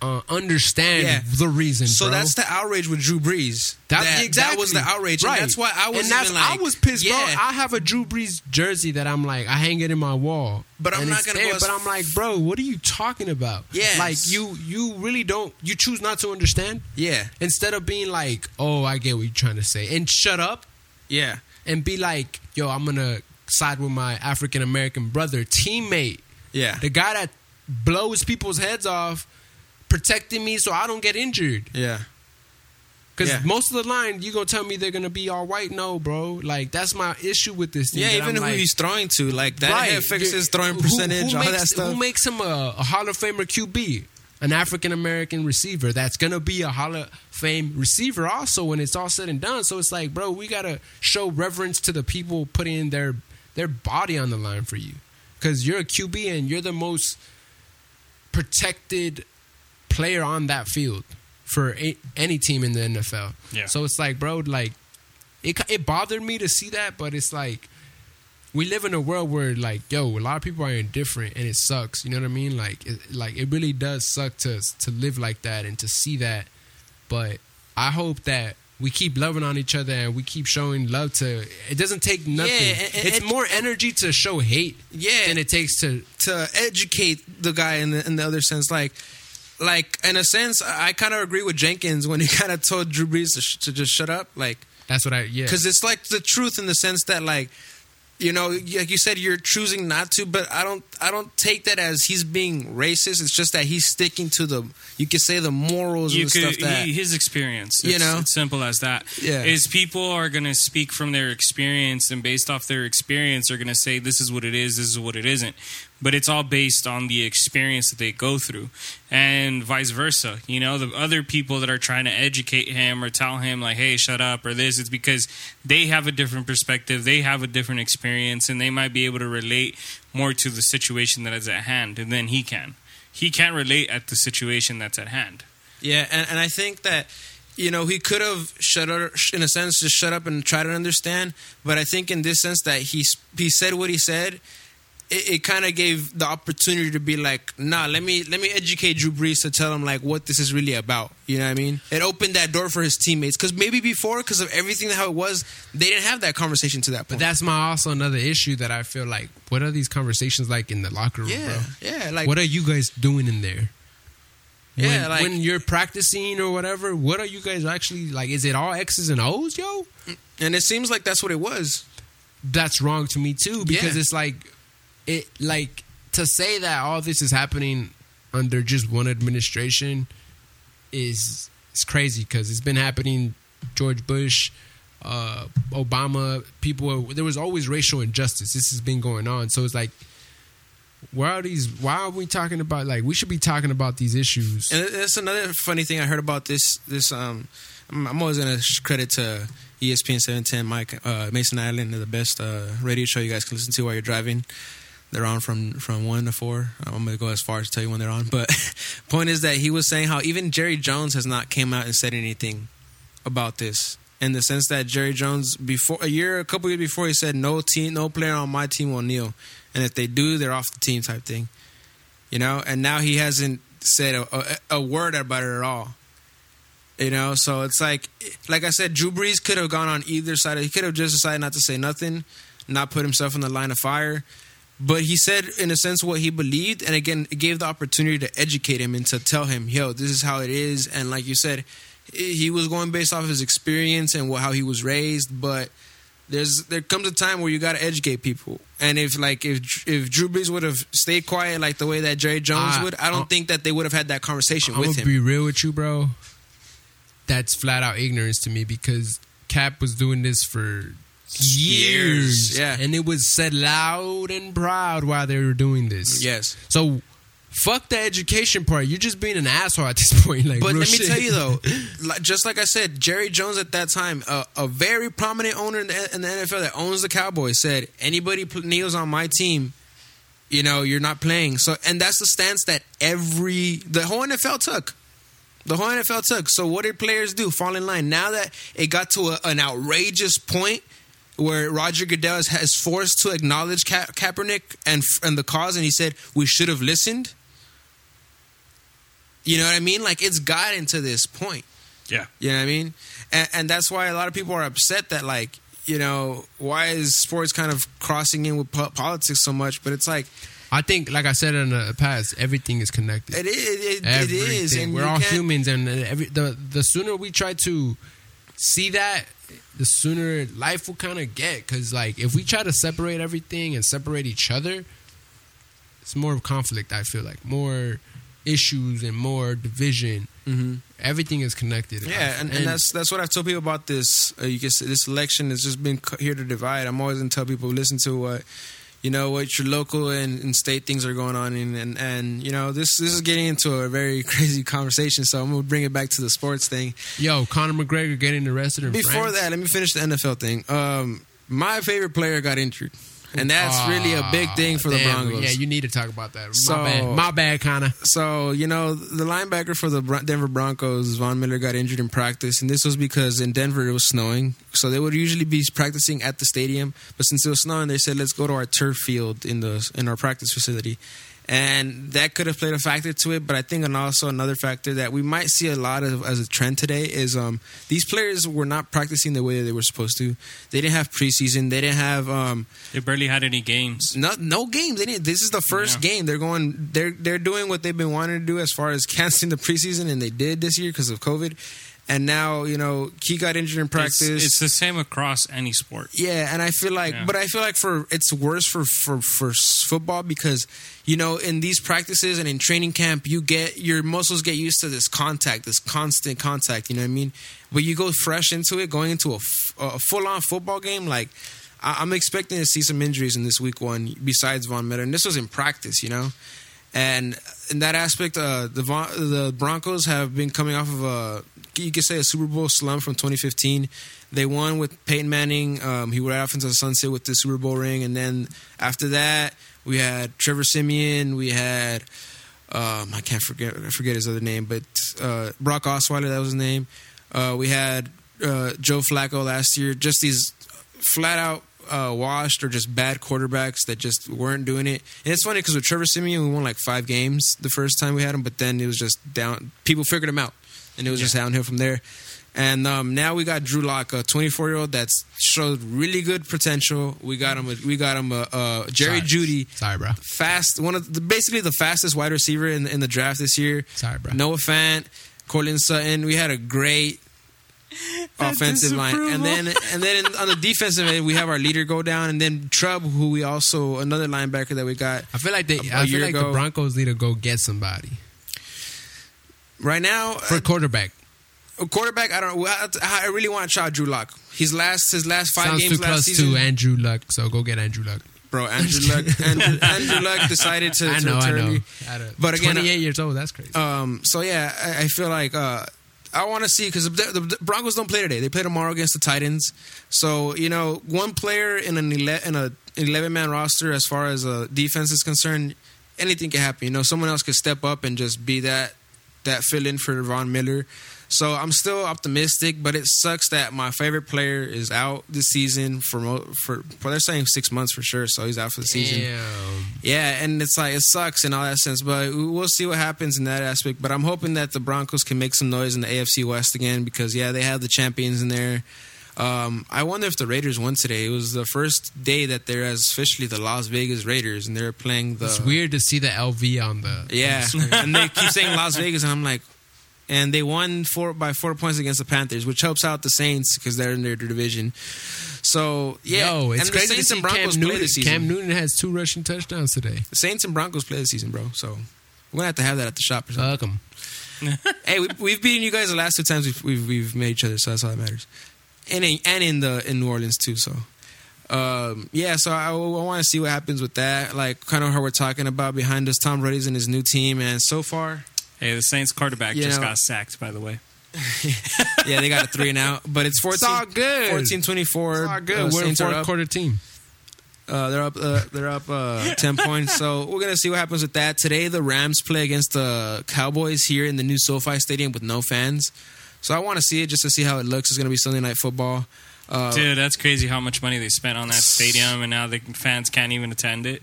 uh, understand Yeah. the reason. so bro. that's the outrage with Drew Brees. That, that, exactly. that was the outrage, right? and that's why I was like, I was pissed, yeah, bro. I have a Drew Brees jersey that I'm like, I hang it in my wall, But I'm not gonna there, go But I'm like, bro, what are you talking about? Yeah. like you, you really don't. You choose not to understand yeah, instead of being like, oh, I get what you're trying to say, and shut up yeah, and be like, yo, I'm gonna side with my African American brother, teammate, yeah, the guy that blows people's heads off, protecting me so I don't get injured. yeah. Because Yeah. most of the line, you gonna tell me they're gonna be all white? No, bro. Like that's my issue with this. Thing Yeah, even I'm who like, he's throwing to, like that right, affects his throwing percentage, who all makes, that stuff. Who makes him a, a Hall of Famer QB? An African American receiver that's gonna be a Hall of Fame receiver also when it's all said and done. So it's like, bro, we gotta show reverence to the people putting their their body on the line for you, because you're a QB and you're the most protected player on that field for a, any team in the NFL. Yeah. So it's like, bro, like it it bothered me to see that, but it's like we live in a world where like, yo, a lot of people are indifferent and it sucks. You know what I mean? Like, it, like it really does suck to to live like that and to see that. But I hope that we keep loving on each other and we keep showing love to. It doesn't take nothing. and- and- it's and- more energy to show hate Yeah. than it takes to. to educate the guy in the in the other sense, like. Like in a sense, I kind of agree with Jenkins when he kind of told Drew Brees to, sh- to just shut up. Like, That's what I yeah. because it's like the truth in the sense that like you know like you said you're choosing not to but i don't i don't take that as he's being racist it's just that he's sticking to the you could say the morals you and could, stuff that he, his experience. You It's, know? it's simple as that. Yeah. is people are going to speak from their experience, and based off their experience, they're going to say this is what it is, this is what it isn't. But it's all based on the experience that they go through, and vice versa. You know, the other people that are trying to educate him or tell him like, "Hey, shut up," or this, it's because they have a different perspective, they have a different experience, and they might be able to relate more to the situation that is at hand than he can. He can't relate at the situation that's at hand. Yeah, and, and I think that you know he could have shut up in a sense just shut up and try to understand, but I think in this sense that he he said what he said. It, it kind of gave the opportunity to be like, nah, let me let me educate Drew Brees to tell him like what this is really about. You know what I mean? It opened that door for his teammates because maybe before, because of everything how it was, they didn't have that conversation to that But that's my also another issue that I feel like. What are these conversations like in the locker room, yeah, bro? yeah, like what are you guys doing in there? Yeah, when, like- when you're practicing or whatever, what are you guys actually like? Is it all X's and O's, yo? and it seems like that's what it was. That's wrong to me too because Yeah. it's like it like to say that all this is happening under just one administration is is crazy because it's been happening. George Bush, uh, Obama, people. There was always racial injustice. This has been going on, so it's like. Why are these? Why are we talking about? Like, we should be talking about these issues. And that's another funny thing I heard about this. This um, I'm, always gonna credit to ESPN 710, Mike uh, Mason Ireland, the best uh, radio show you guys can listen to while you're driving. They're on from from one to four. I'm gonna go as far as tell you when they're on. But point is that he was saying how even Jerry Jones has not came out and said anything about this. In the sense that Jerry Jones before a year, a couple years before, he said no team, no player on my team will kneel, and if they do, they're off the team type thing. You know, and now he hasn't said a, a, a word about it at all. You know, so it's like, like I said, Drew Brees could have gone on either side. He could have just decided not to say nothing, not put himself in the line of fire. But he said, in a sense, what he believed, and again, it gave the opportunity to educate him and to tell him, "Yo, this is how it is." And like you said, he was going based off his experience and how he was raised. But there's there comes a time where you got to educate people. And if like if if Drew Brees would have stayed quiet like the way that Jerry Jones I- would, I don't uh, think that they would have had that conversation I'm with him. be real with you, bro. That's flat out ignorance to me because Cap was doing this for years, Years, yeah. and it was said loud and proud while they were doing this. yes. So, fuck the education part. You're just being an asshole at this point. Like, But let me shit. tell you though, just like I said, Jerry Jones at that time, uh, a very prominent owner in the, in the NFL that owns the Cowboys, said anybody kneels on my team, you know, you're not playing. So, and that's the stance that every the whole NFL took. The whole NFL took. So, what did players do? Fall in line. Now that it got to a, an outrageous point where Roger Goodell is, has forced to acknowledge Ka- Kaepernick and and the cause, and he said we should have listened. You know what I mean? Like it's gotten to this point. Yeah. You know what I mean? And, and that's why a lot of people are upset that like you know why is sports kind of crossing in with po- politics so much? But it's like I think, like I said in the past, everything is connected. it is. It, it Everything. is. And We're all humans, and every the the sooner we try to see that, the sooner life will kind of get. Because like, if we try to separate everything and separate each other, it's more of conflict. I feel like more issues and more division. Mhm. Everything is connected. Yeah, and, and that's that's what I've told people about this. Uh, you can say this election has just been here to divide. I'm always gonna tell people listen to what you know what your local and, and state things are going on, and, and and you know this this is getting into a very crazy conversation. So I'm gonna bring it back to the sports thing. yo Conor McGregor getting arrested. Before France. that, let me finish the NFL thing. Um, my favorite player got injured, and that's really a big thing for the ah, Broncos. Yeah, you need to talk about that. So- my bad, my bad, Connor. So, you know, the linebacker for the Denver Broncos, Von Miller, got injured in practice. And this was because in Denver it was snowing. So they would usually be practicing at the stadium. But since it was snowing, they said, let's go to our turf field in, the, in our practice facility. And that could have played a factor to it. But I think and also another factor that we might see a lot of as a trend today is um, these players were not practicing the way that they were supposed to. They didn't have preseason. They didn't have. Um, They barely had any games. no, no games. They didn't. This is the first Yeah. game. They're going. They're they're doing what they've been wanting to do as far as canceling the preseason, and they did this year because of COVID. And now you know he got injured in practice. It's, it's the same across any sport. yeah, and I feel like, Yeah. but I feel like for it's worse for for for football because you know in these practices and in training camp you get your muscles get used to this contact, this constant contact. You know what I mean? But you go fresh into it, going into a, a full on football game, like I- I'm expecting to see some injuries in this week one besides Von Miller, and this was in practice, you know. And in that aspect, uh, the Von- the Broncos have been coming off of a you could say a Super Bowl slump from 2015. They won with Peyton Manning. Um, he went off into the sunset with the Super Bowl ring, and then after that, we had Trevor Siemian. We had um, I can't forget I forget his other name, but uh, Brock Osweiler that was his name. Uh, we had uh, Joe Flacco last year. Just these flat out uh, washed or just bad quarterbacks that just weren't doing it. And it's funny because with Trevor Siemian, we won like five games the first time we had him, but then it was just down. People figured him out, and it was just downhill from there. And um, now we got Drew Lock, a 24 year old that's showed really good potential. We got him. A, we got him a, a Jerry Sorry. Jeudy, Sorry, bro. fast one of the, basically the fastest wide receiver in, in the draft this year. Sorry, bro. Noah Fant, Courtland Sutton. We had a great offensive line, and then and then on the defensive end, we have our leader go down, and then Chubb, who we also another linebacker that we got I feel like they. A- I feel like the Broncos need to go get somebody right now. for a quarterback. a quarterback, I don't. I, I really want to try Drew Lock. His last his last five Sounds games too last close season. to Andrew Luck, so go get Andrew Luck. Bro, Andrew Luck, Andrew, Andrew Luck decided to, I to know, I know. But again, 28 years old, that's crazy. Um, so yeah, I, I feel like uh, I want to see because the, the, the Broncos don't play today. They play tomorrow against the Titans. So you know, one player in an ele- in a eleven man roster, as far as uh, defense is concerned, anything can happen. You know, someone else could step up and just be that that fill in for Von Miller. So I'm still optimistic, but it sucks that my favorite player is out this season for mo- for. Well, they're saying six months for sure, so he's out for the season. Damn. Yeah, and it's like it sucks in all that sense, but we'll see what happens in that aspect. But I'm hoping that the Broncos can make some noise in the AFC West again because yeah, they have the champions in there. Um, I wonder if the Raiders won today. It was the first day that they're as officially the Las Vegas Raiders, and they're playing the. It's weird to see the LV on the. Yeah, and they keep saying Las Vegas, and I'm like, and they won four by four points against the Panthers, which helps out the Saints because they're in their division. So yeah, Yo, it's and crazy the Saints to and Broncos Cam play Newton. this season. Cam Newton has two rushing touchdowns today. The Saints and Broncos play this season, bro. So we're gonna have to have that at the shop or something. Fuck 'em. hey, we, we've beaten you guys the last two times we've, we've we've met each other, so that's all that matters. And in, and in the in New Orleans too. So um, yeah, so I, I want to see what happens with that. Like kind of how we're talking about behind us, Tom Brady's in his new team, and so far, Hey, the Saints quarterback just know- got sacked, by the way. yeah, they got a three and out, but it's 14, It's all good. 14 24. It's all good. Uh, We're a Saints are fourth quarter team. Uh, they're up. Uh, they're up uh, ten points. So we're gonna see what happens with that today. The Rams play against the Cowboys here in the new SoFi Stadium with no fans. So I want to see it just to see how it looks. It's gonna be Sunday night football. Uh, Dude, that's crazy how much money they spent on that stadium, and now the fans can't even attend it.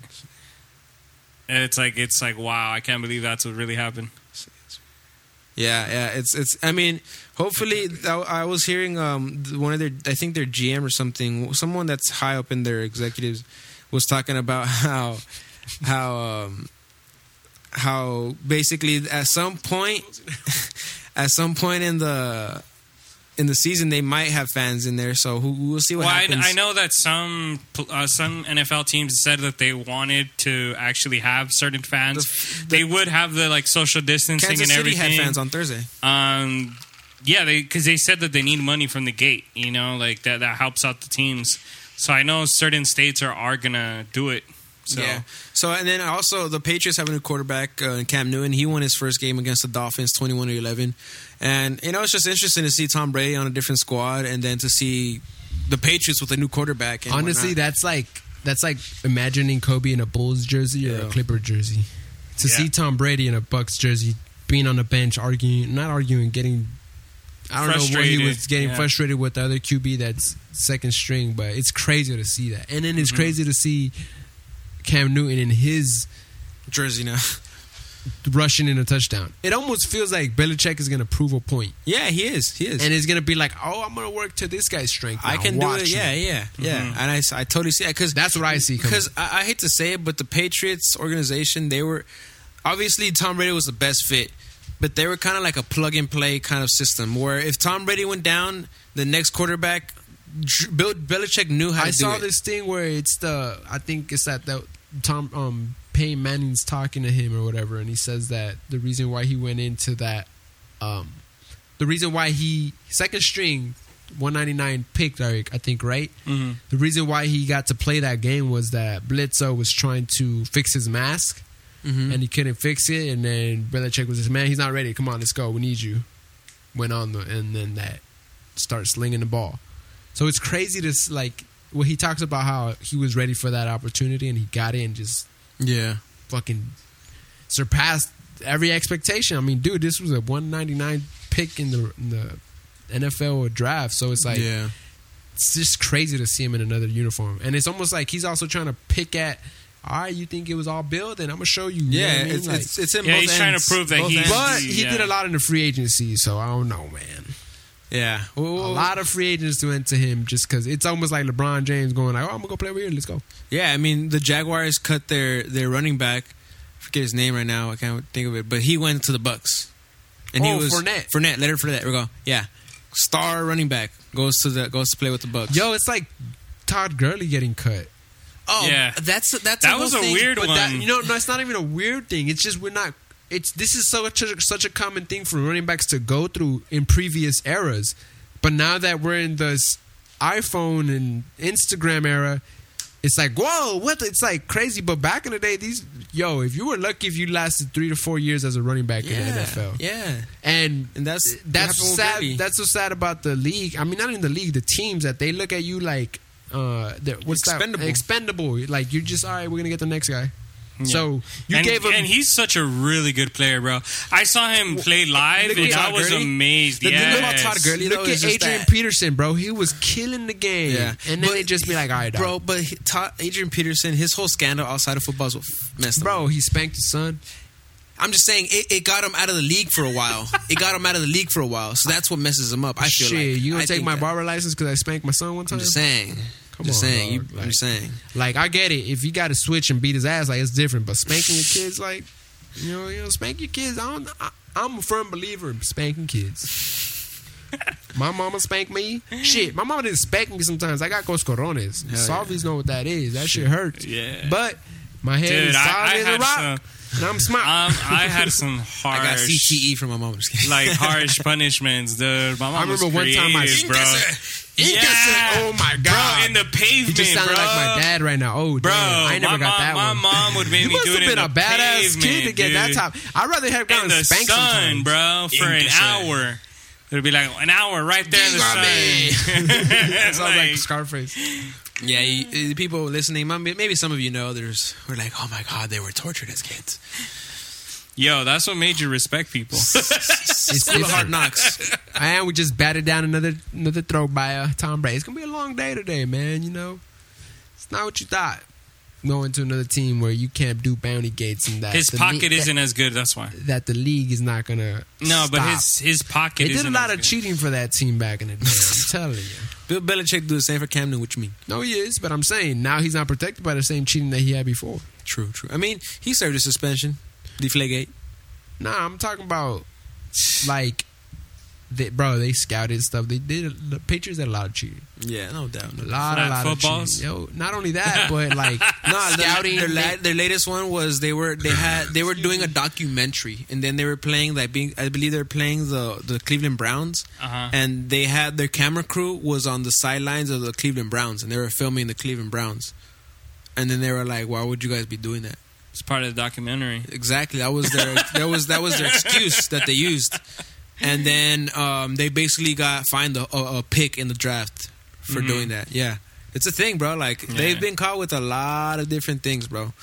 And it's like it's like wow, I can't believe that's what really happened. Yeah, yeah. It's it's. I mean, hopefully, I, I was hearing um one of their. I think their GM or something. Someone that's high up in their executives was talking about how how um how basically at some point at some point in the in the season they might have fans in there. So who, we'll see what Well, I, happens. I know that some uh, some NFL teams said that they wanted to actually have certain fans. The- they would have the like social distancing and everything. Kansas and City everything. had fans on Thursday. Um, yeah, they because they said that they need money from the gate. You know, like that that helps out the teams. So I know certain states are are gonna do it. So Yeah. So and then also the Patriots have a new quarterback, uh, Cam Newton. He won his first game against the Dolphins, twenty-one to eleven. And you know it's just interesting to see Tom Brady on a different squad, and then to see the Patriots with a new quarterback. And Honestly, whatnot. that's like that's like imagining Kobe in a Bulls jersey or Yeah. a Clipper jersey. To Yeah. see Tom Brady in a Bucs jersey, being on the bench, arguing, not arguing, getting. I don't know what he was getting yeah. frustrated with the other QB that's second string, but it's crazy to see that. And then it's Mm-hmm. crazy to see Cam Newton in his jersey now. rushing in a touchdown. It almost feels like Belichick is going to prove a point, yeah, he is. He is. and it's going to be like, "Oh, I'm going to work to this guy's strength. I now. can do it. me." Yeah, yeah, yeah. Mm-hmm. And I, I totally see that because That's what I see because I, I hate to say it, but the Patriots organization they were obviously Tom Brady was the best fit, but they were kind of like a plug and play kind of system where if Tom Brady went down, the next quarterback, Dr- Bill Belichick knew how I to do it. I saw it. this thing where it's the I think it's that that Tom um Peyton Manning's talking to him or whatever, and he says that the reason why he went into that um the reason why he second string 199 picked Eric I think right? Mhm. the reason why he got to play that game was that Bledsoe was trying to fix his mask Mhm. and he couldn't fix it and then Belichick was just man he's not ready. Come on let's go. We need you. Went on the, and then that starts slinging the ball. So it's crazy to like when he talks about how he was ready for that opportunity and he got in just yeah. fucking surpassed every expectation. I mean, dude, this was a 199 pick in the in the NFL draft, so it's like yeah. it's just crazy to see him in another uniform. And it's almost like he's also trying to pick at. All right, you think it was all Bill? Then I'm gonna show you. you know Yeah, I mean? it's, Like- it's it's in Yeah, both he's trying to prove that Both he's- ends. but he yeah. did a lot in the free agency, so I don't know, man. Yeah. A lot of free agents went to him just because it's almost like LeBron James going like, "Oh, I'm gonna go play over here. Let's go." Yeah, I mean the Jaguars cut their their running back. I forget his name right now. I can't think of it, but he went to the Bucs. And Oh, he was Fournette. Fournette, Leonard Fournette. There we go. Yeah, star running back goes to the goes to play with the Bucs. Yo, it's like Todd Gurley getting cut. oh Yeah. that's that's That whole was a thing. weird But one. that, you know, no, it's not even a weird thing. It's just we're not. It's this is such a, such a common thing for running backs to go through in previous eras, but now that we're in this iPhone and Instagram era, it's like whoa, what? the- It's like crazy. But back in the day, these yo, if you were lucky, if you lasted three to four years as a running back in the NFL, yeah. and And that's that's sad. That's so sad about the league. I mean, not in the league, the teams that they look at you like, uh, what's Expendable. that? Expendable. Like you're just all right. We're gonna get the next guy. Yeah. So you and, gave him. and he's such a really good player, bro. I saw him play live, and at I was Gurley. amazed. The thing yes. about Todd Gurley, Look though, at Adrian that- Peterson, bro. He was killing the game. Yeah. and then But- they just be like, all right, dog. Bro, but he, Todd, Adrian Peterson, his whole scandal outside of football is what f- messed him. bro, he spanked his son. I'm just saying it, it got him out of the league for a while. it got him out of the league for a while, so that's what messes him up. I feel Shit, like you gonna I take my that. barber license because I spanked my son one time? I'm just saying. Come just on, saying. You, dog. I'm just saying. Like I get it. If you got to switch and beat his ass, like it's different. But spanking your kids, like you know, you know, spank your kids. I don't. I, I'm a firm believer in spanking kids. my mama spanked me. Shit, my mama didn't spank me sometimes. I got coscorones. Hell Salvies know what that is. That shit hurts. Yeah. But my head Dude, is I- solid I as a rock, some- and I'm smart. Um, I had some harsh, I got CTE from my mom. I'm just kidding. like harsh punishments, dude. My mom I remember was one time I- creative, bro. Incasser. Oh my god, bro, in the pavement, you just sounded bro. like my dad right now. Oh, Bro, damn. I never got mom, that my one. mom would make you me must have been a the badass kid to pavement, get that top. I'd rather have in gotten the spanked sun, sometimes. bro, for an hour. It'd be like an hour right there in the sun. Sounds like Like, Scarface. Yeah, you, people listening, maybe maybe some of you know, there's we're like, oh my god, they were tortured as kids. Yo, that's what made you respect people. It's Full of hard different. knocks. And we just batted down another another throw by uh, Tom Brady. It's gonna be a long day today, man. You know, it's not what you thought. Going to another team where you can't do bounty gates and that His the pocket league- isn't as good. That's why. that, that the league is not gonna. No, but his his pocket. They did a isn't lot of good. cheating for that team back in the day. I'm telling you. Bill Belichick do the same for Cam Newton. What you mean? No, he is, but I'm saying now he's not protected by the same cheating that he had before. True, true. I mean, he served a suspension, Deflategate. Nah, I'm talking about like, they, bro. They scouted stuff. They did. The Patriots did a lot of cheating. Yeah, no doubt. A No doubt. lot, a lot footballs? of cheating. Yo, not only that, but like No, scouting. Their, they- la- their latest one was they were they had they were doing a documentary, and then they were playing like being I believe they were playing the the Cleveland Browns, Uh-huh. and they had their camera crew was on the sidelines of the Cleveland Browns, and they were filming the Cleveland Browns, and then they were like, "Why would you guys be doing that?" It's part of the documentary. Exactly. That was their that was that was their excuse that they used, and then um, they basically got fined a, a, a pick in the draft for Mhm. doing that. Yeah, it's a thing, bro. Like Yeah. they've been caught with a lot of different things, bro.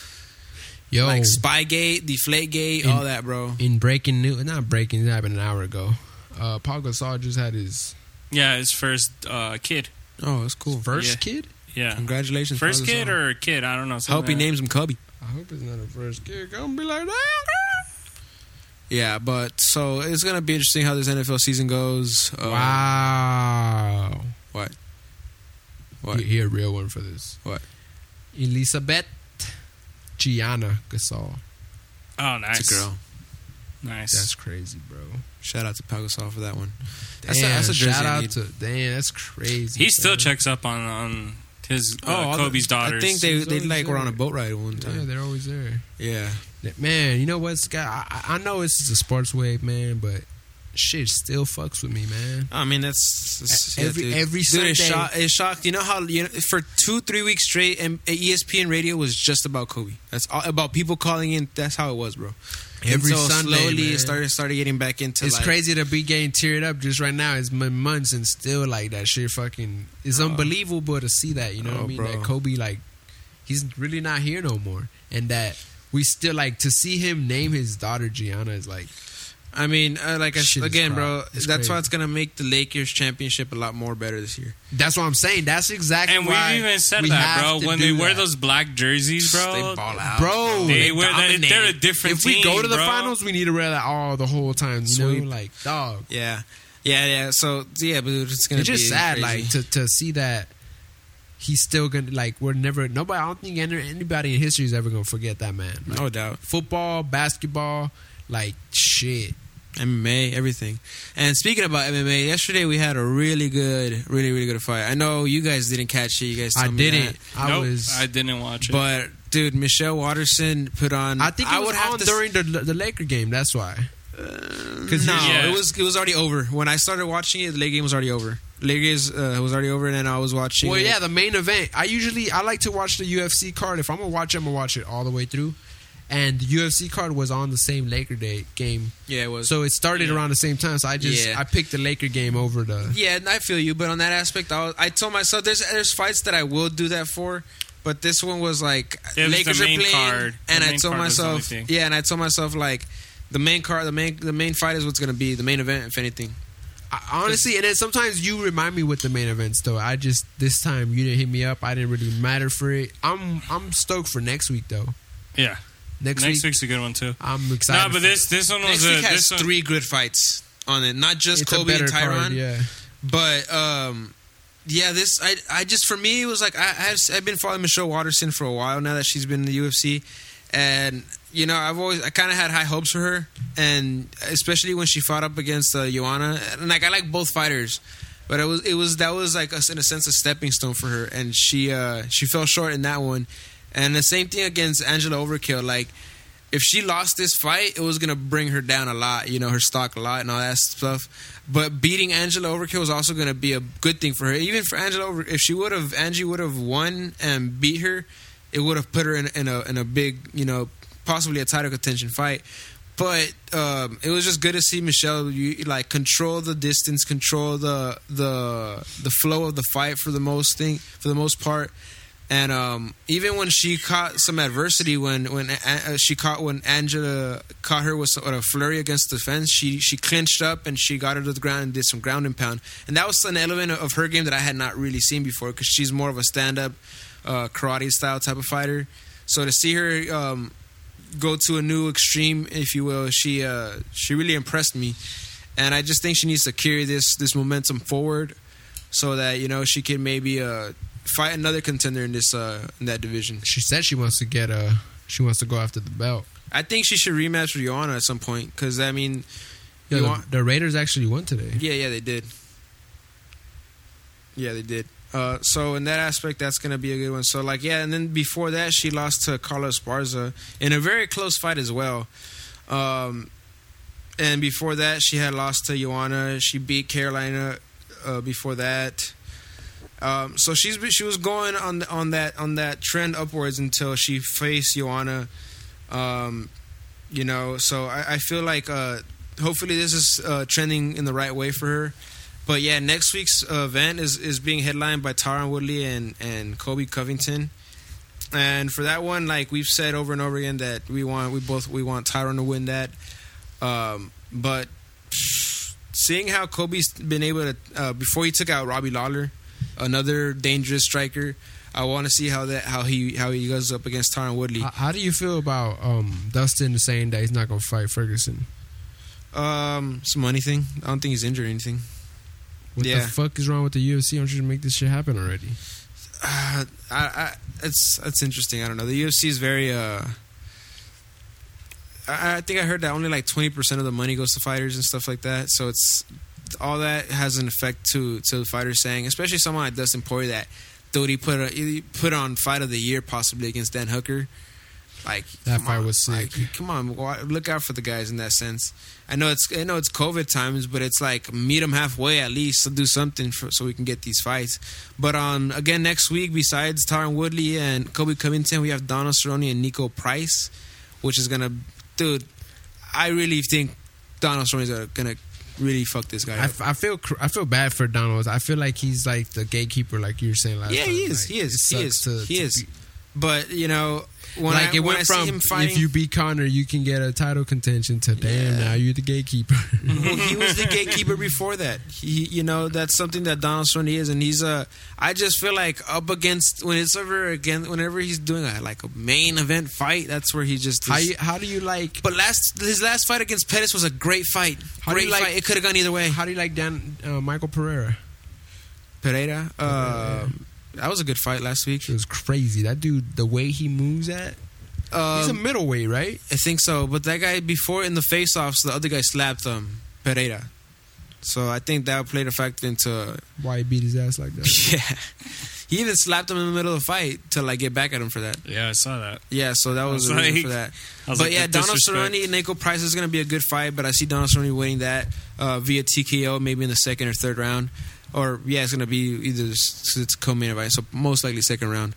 yo, Like Spygate, Deflategate, In- all that, bro. in breaking news, not breaking, it happened an hour ago. Uh, Pau Gasol just had his Yeah, his first uh, kid. Oh, that's cool. first Yeah. kid. Yeah, Congratulations, first Pau kid Gasol. or kid? I don't know. I hope something he names him Cubby. I hope it's not a first kid. Gonna be like that. Yeah, but so it's gonna be interesting how this NFL season goes. Uh, wow. What? What? He, he a real one for this. What? Elizabeth Gianna Gasol. Oh, nice. It's a girl. Nice. That's crazy, bro. Shout out to Pau Gasol for that one. Damn, That's a, that's a jersey shout out need. to damn. That's crazy. he still bro. checks up on on his uh, all the- Kobe's daughters. I think they they always like were on a boat ride one time. Yeah, they're always there. Yeah. Man, you know what, Scott? I, I know this is a sports wave, man, but shit still fucks with me, man. I mean that's, that's Every- dude. every dude, it's, Sunday- shock, it's shocked. You know how you know, for two three weeks straight, and ESPN radio was just about Kobe. That's all, about people calling in. That's how it was, bro. Every Until Sunday, slowly man. it started started getting back into. It's like, crazy to be getting teared up just right now. It's been months and still like that shit. Fucking, it's Oh. unbelievable to see that. You know what Oh, I mean? bro. That Kobe like, he's really not here no more, and that we still like to see him name his daughter Gianna is like I mean, uh, like I, Shit is again, bro, crap. It's that's crazy. why it's gonna make the Lakers championship a lot more better this year. that's what I'm saying. That's exactly And why we've even said we that, have bro. to When do they wear that. those black jerseys, bro, They ball out, Bro, they, they wear that. dominate. They're a different thing. if we go to the bro. finals, we need to wear that all the whole time. You Sweep. know, like dog. Yeah, yeah, yeah. So yeah, but it's gonna It's just be sad, crazy. like to to see that he's still gonna like we're never nobody. I don't think any- anybody in history is ever gonna forget that man. Like, no doubt. Football, basketball, like shit. MMA, everything. And speaking about MMA, yesterday we had a really good, really, really good fight. I know you guys didn't catch it. You guys, I me didn't. that. I nope, was. I didn't watch it. But dude, Michelle Waterson put on. I think it I was would have on to during the the Laker game. That's why. Because no, Yeah. it was it was already over when I started watching it. The late game was already over. Late games uh, was already over, and then I was watching. Well, it. yeah, the main event. I usually I like to watch the UFC card. If I'm gonna watch it, I'm gonna watch it all the way through. And the UFC card was on the same Laker day game, yeah, it was. so it started Yeah. around the same time. So I just Yeah. I picked the Laker game over the. Yeah, and I feel you, but on that aspect, I, was, I told myself there's there's fights that I will do that for, but this one was like It was the Lakers main are playing, card. The and I told card was the only myself, yeah, and I told myself like the main card, the main the main fight is what's gonna be the main event, if anything. I, honestly, and then sometimes you remind me with the main events though. I just this time you didn't hit me up. I didn't really matter for it. I'm I'm stoked for next week though. yeah, Next, next week week's a good one too. I'm excited. No, but for this this one was Next a, week has this one, three good fights on it, not just It's a Colby and better Tyron, card, yeah. but um. Yeah, this I I just for me it was like I I've, I've been following Michelle Waterson for a while now that she's been in the UFC, and you know I've always I kind of had high hopes for her, and especially when she fought up against uh, Joanna, and like I like both fighters, but it was it was that was like a, in a sense a stepping stone for her, and she uh she fell short in that one, and the same thing against Angela Overkill, like. If she lost this fight, it was gonna bring her down a lot, you know, her stock a lot and all that stuff. But beating Angela Overkill was also going to be a good thing for her. Even for Angela Over, if she would have Angie would have won and beat her, it would have put her in, in a in a big, you know, possibly a title contention fight. But um, it was just good to see Michelle you, like control the distance, control the the the flow of the fight for the most thing for the most part. And um, even when she caught some adversity, when when uh, she caught when Angela caught her with some- with a flurry against the fence, she she clinched up and she got her to the ground and did some ground and pound. And that was an element of her game that I had not really seen before because she's more of a stand up uh, karate style type of fighter. So to see her um, go to a new extreme, if you will, she uh, she really impressed me. And I just think she needs to carry this this momentum forward, so that you know she can maybe uh, fight another contender in this uh, in that division. She said she wants to get a. She wants to go after the belt. I think she should rematch with Joanna at some point because I mean, Yeah, the, want- the Raiders actually won today. yeah, yeah, they did. Yeah, they did. Uh, so in that aspect, that's gonna be a good one. So like, yeah, and then before that, she lost to Carla Esparza in a very close fight as well. Um, and before that, she had lost to Joanna. She beat Karolina. Uh, before that, um, so she's she was going on on that on that trend upwards until she faced Joanna. Um, you know, so I, I feel like uh, hopefully this is uh, trending in the right way for her. But yeah, next week's uh, event is, is being headlined by Tyron Woodley and, and Colby Covington. And for that one, like we've said over and over again, that we want we both we want Tyron to win that. Um, but seeing how Colby's been able to uh, before he took out Robbie Lawler, another dangerous striker. I want to see how that how he how he goes up against Tyron Woodley. How, how do you feel about um, Dustin saying that he's not going to fight Ferguson? Um, some money thing. I don't think he's injured or anything. What Yeah. the fuck is wrong with the UFC? I'm trying to make this shit happen already? Uh, I, I, it's it's interesting. I don't know. The UFC is very. Uh, I, I think I heard that only like twenty percent of the money goes to fighters and stuff like that. So it's all that has an effect to to the fighters saying, especially someone like Dustin Poirier that dude he put a, he put on fight of the year possibly against Dan Hooker. Like That fight on, was sick. like, come on, look out for the guys in that sense. I know it's I know it's COVID times, but it's like meet them halfway at least to do something for, so we can get these fights. But on again next week, besides Tyron Woodley and Colby Covington, we have Donald Cerrone and Niko Price, which is gonna, dude. I really think Donald Cerrone is gonna really fuck this guy I, up. f- I feel cr- I feel bad for Donald. I feel like he's like the gatekeeper, like you were saying last Yeah, time. he is. Like, He is. He is. to- He to is. be- But you know, when like I, it went I from fighting, if you beat Conor, you can get a title contention to damn Yeah. now you're the gatekeeper. well, he was the gatekeeper before that. He, you know, that's something that Donald Cerrone is, and he's a. I just feel like up against when it's over again, whenever he's doing a like a main event fight, that's where he just. how you, how do you like but last his last fight against Pettis was a great fight. How do great like- fight. It could have gone either way. how do you like Dan uh, Michael Pereira? Pereira, uh, that was a good fight last week. It was crazy. That dude, the way he moves at. He's a Um, middleweight, right? I think so, but that guy before in the face-offs, the other guy slapped him, Pereira. So I think that played a factor into Why he beat his ass like that? yeah. He even slapped him in the middle of the fight to like get back at him for that. Yeah, I saw that. Yeah, so that was was the reason like- for that. But like, yeah, Donald disrespect. Cerrone and Niko Price is going to be a good fight, but I see Donald Cerrone winning that uh, via TKO, maybe in the second or third round. Or yeah, it's going to be either it's co-main event, so most likely second round.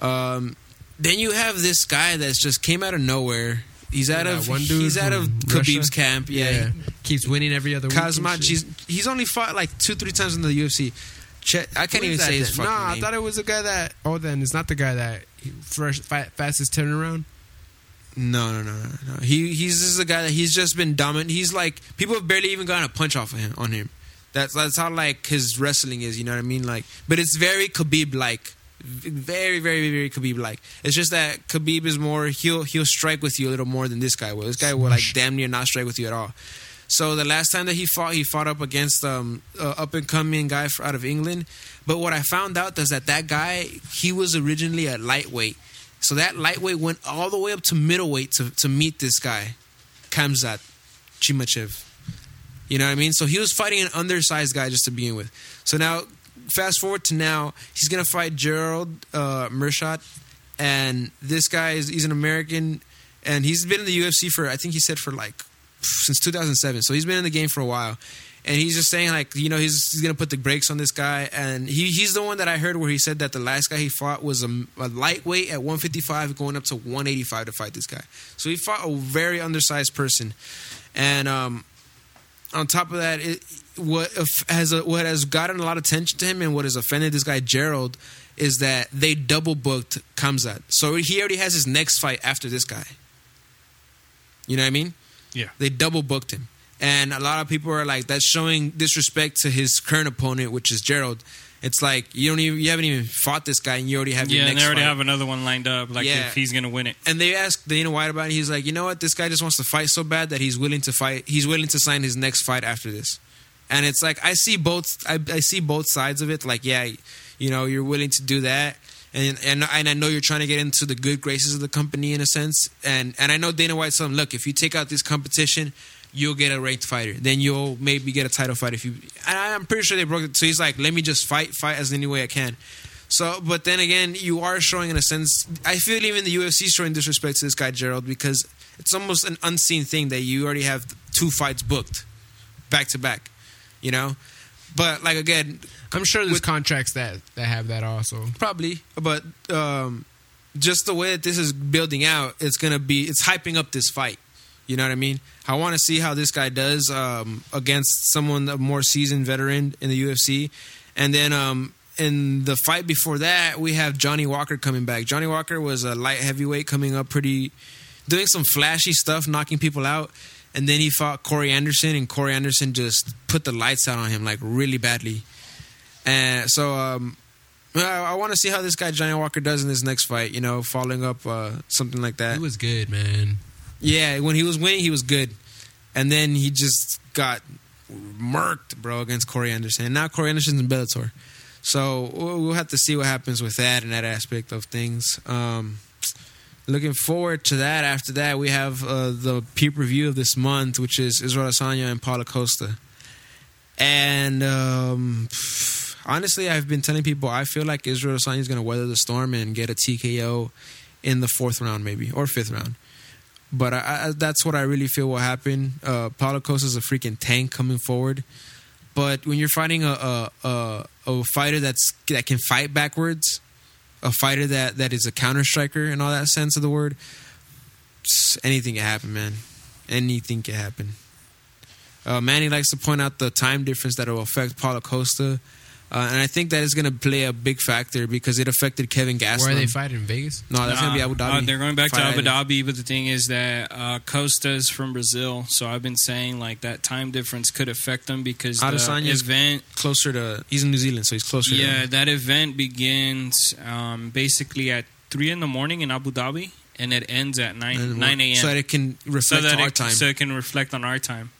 Um, then you have this guy that's just came out of nowhere. He's out Yeah, of one dude he's out of Khabib's Russia. camp. Yeah, he keeps winning every other week. Khamzat. He's he's only fought like two three times in the UFC. Chet, I can't Who even is say his fucking Nah, I thought it was the guy that. Oh, then it's not the guy that first fa- fastest turnaround. No, no, no, no, no. He he's just a guy that he's just been dominant. He's like people have barely even gotten a punch off of him on him. That's that's how like his wrestling is. You know what I mean? Like, but it's very Khabib like, very very very Khabib like. It's just that Khabib is more he'll he'll strike with you a little more than this guy will. This guy will like damn near not strike with you at all. So the last time that he fought, he fought up against um uh, up and coming guy out of England. But what I found out is that that guy he was originally a lightweight. So that lightweight went all the way up to middleweight to, to meet this guy, Khamzat Chimaev. You know what I mean? So he was fighting an undersized guy just to begin with. So now, fast forward to now, he's gonna fight Gerald uh, Meerschaert, and this guy is he's an American, and he's been in the UFC for I think he said for like since 2007. So he's been in the game for a while. And he's just saying, like, you know, he's, he's to put the brakes on this guy. And he, he's the one that I heard where he said that the last guy he fought was a, a lightweight at 155 going up to 185 to fight this guy. So he fought a very undersized person. And um, on top of that, it, what has a, what has gotten a lot of attention to him and what has offended this guy Gerald is that they double booked Khamzat. So he already has his next fight after this guy. You know what I mean? Yeah. They double booked him. And a lot of people are like, that's showing disrespect to his current opponent, which is Gerald. It's like you don't even you haven't even fought this guy, and you already have your Yeah, and they already fight. have another one lined up. Like Yeah. if he's gonna win it. and they asked Dana White about it. He's like, you know what? This guy just wants to fight so bad that he's willing to fight. He's willing to sign his next fight after this. And it's like I see both. I, I see both sides of it. Like, yeah, you know, you're willing to do that, and and and I know you're trying to get into the good graces of the company in a sense. And and I know Dana White's telling, him, look, if you take out this competition, you'll get a ranked fighter. Then you'll maybe get a title fight if you. And I'm pretty sure they broke it. So he's like, let me just fight, fight as any way I can. So, but then again, you are showing in a sense. I feel even the UFC is showing disrespect to this guy Gerald because it's almost an unseen thing that you already have two fights booked, back to back. You know, but like again, I'm sure there's With- contracts that that have that also. probably, but um, just the way that this is building out, it's gonna be it's hyping up this fight. You know what I mean? I want to see how this guy does um, against someone a more seasoned veteran in the UFC, and then um, in the fight before that, we have Johnny Walker coming back. Johnny Walker was a light heavyweight coming up pretty, doing some flashy stuff, knocking people out. And then he fought Corey Anderson, and Corey Anderson just put the lights out on him like really badly. And so um, I, I want to see how this guy Johnny Walker does in this next fight. You know, following up uh, something like that. He was good, man. Yeah, when he was winning, he was good, and then he just got murked, bro, against Corey Anderson. And now Corey Anderson's in Bellator, so we'll have to see what happens with that and that aspect of things. Um, looking forward to that. After that, we have uh, the pay-per-view of this month, which is Israel Asanya and Paulo Costa. And um, honestly, I've been telling people I feel like Israel Asanya is going to weather the storm and get a TKO in the fourth round, maybe or fifth round. But I, I, that's what I really feel will happen. Uh, Paulo Costa is a freaking tank coming forward. But when you're fighting a a, a a fighter that's that can fight backwards, a fighter that, that is a counter striker in all that sense of the word, anything can happen, man. Anything can happen. Uh, Manny likes to point out the time difference that will affect Paulo Costa. Uh, and I think that is going to play a big factor because it affected Kevin Gastelum. Where are they fighting in Vegas? No, that's going to be Abu Uh, Dhabi. they're going back to Fight Abu Island. Dhabi, but the thing is that uh, Costa's from Brazil, so I've been saying like that time difference could affect them because the event. Closer to he's in New Zealand, so he's closer. Yeah, to that event begins um, basically at three in the morning in Abu Dhabi, and it ends at nine nine a.m. so that it can so reflect that to our time. so it can reflect on our time.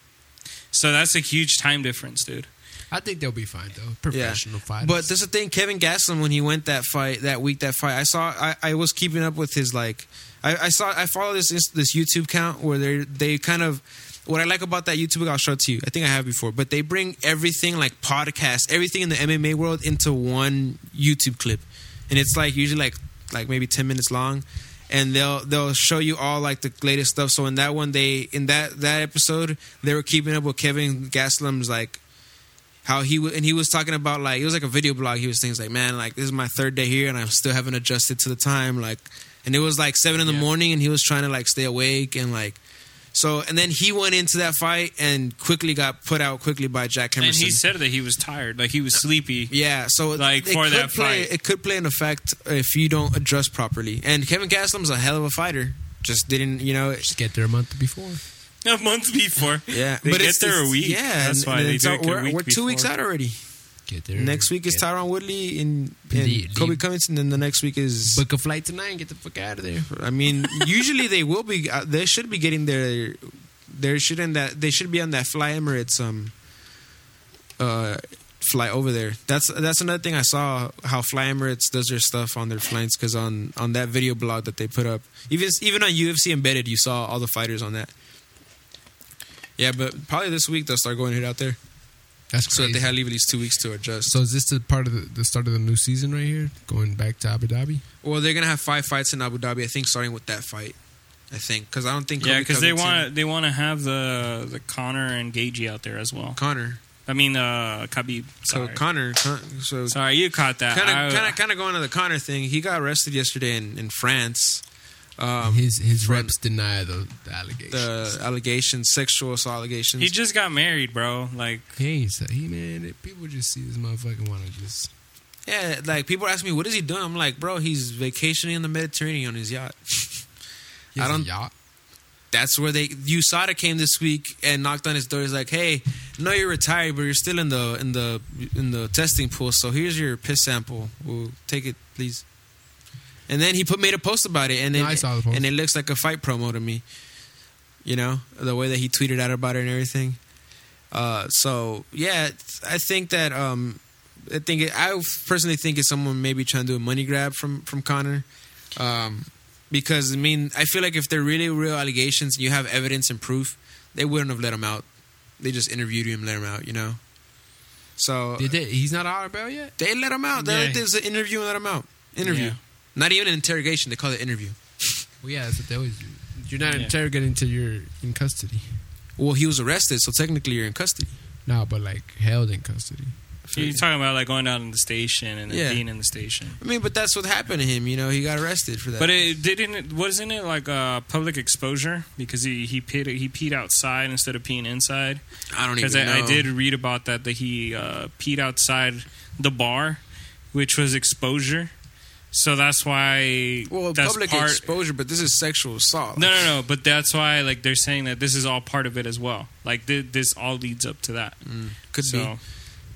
So that's a huge time difference, dude. I think they'll be fine though. Professional fighters. But there's a thing, Kevin Gastelum, when he went that fight that week, that fight, I saw, I, I was keeping up with his like, I, I saw, I follow this this YouTube count where they they kind of. What I like about that YouTube, I'll show it to you. I think I have before, but they bring everything like podcasts, everything in the MMA world into one YouTube clip, and it's like usually like like maybe ten minutes long, and they'll they'll show you all like the latest stuff. So in that one, they in that that episode, they were keeping up with Kevin Gastelum's like how he w- and he was talking about like it was like a video blog. He was things like, man, like this is my third day here and I still haven't adjusted to the time. Like, and it was like seven in the Yeah. morning and he was trying to like stay awake and like. So and then he went into that fight and quickly got put out quickly by Jack And he said that he was tired, like he was sleepy. yeah, so Like, for that play, fight. it could play an effect if you don't adjust properly. And Kevin Gastelum's a hell of a fighter. Just didn't, you know. just get there a month before. A month before. Yeah, They get it's- there a week. Yeah, That's and- why and they do it we're, week we're two weeks out already. Get there. Next week is get- Tyron Woodley and, Lead- and lead. Kobe Covington, and then the next week is. Book a flight tonight and get the fuck out of there. I mean, usually they will be. Uh, they should be getting their. They shouldn't that. They should be on that Fly Emirates um. Uh, fly over there. That's that's another thing I saw how Fly Emirates does their stuff on their flights because on on that video blog that they put up, even even on UFC Embedded, you saw all the fighters on that. Yeah, but probably this week they'll start going hit out there, That's so that they have leave at least two weeks to adjust. So is this the part of the, the start of the new season right here? Going back to Abu Dhabi? Well, they're gonna have five fights in Abu Dhabi. I think starting with that fight. I think because I don't think Yeah, because they want they want to have the the Connor and Gaethje out there as well. Connor. I mean, uh, Khabib. So Connor. Con- so sorry, you caught that. kind of kind of kind of going to the Conor thing. He got arrested yesterday in in France. Um, his his from reps deny the, the allegations. the allegations, sexual assault allegations. he just got married, bro. Like, he ain't say he man. It, people just see this motherfucker want to just. yeah, like people ask me, what is he doing? I'm like, bro, he's vacationing in the Mediterranean on his yacht. He I has a don't- yacht. That's where they USADA came this week and knocked on his door. He's like, "Hey, no, you're retired, but you're still in the in the in the testing pool. So here's your piss sample. We'll take it, please." And then he put made a post about it, and No, it, I saw the post. and it looks like a fight promo to me. You know the way that he tweeted out about it and everything. Uh, so yeah, I think that um, I think it, I personally think it's someone maybe trying to do a money grab from from Conor. Um, because I mean, I feel like if they're really real allegations, you have evidence and proof, they wouldn't have let him out. They just interviewed him, let him out. You know. So Did they, he's not out of bail yet. they let him out. They Yeah. let this interview and let him out. Interview, Yeah. Not even an interrogation. They call it interview. Well, yeah, that's what they always do. You're not Yeah. interrogating until you're in custody. Well, he was arrested, so technically you're in custody. No, but like held in custody. So you're talking about like going down in the station and then Yeah. being in the station. I mean, but that's what happened to him. You know, he got arrested for that. But it didn't. Wasn't it like a public exposure because he he peed he peed outside instead of peeing inside? I don't Because even know. I, I did read about that that he uh, peed outside the bar, which was exposure. So that's why. Well, that's public part, exposure, but this is sexual assault. No, no, no. But that's why, like, they're saying that this is all part of it as well. Like, th- this all leads up to that. Mm, could so, be.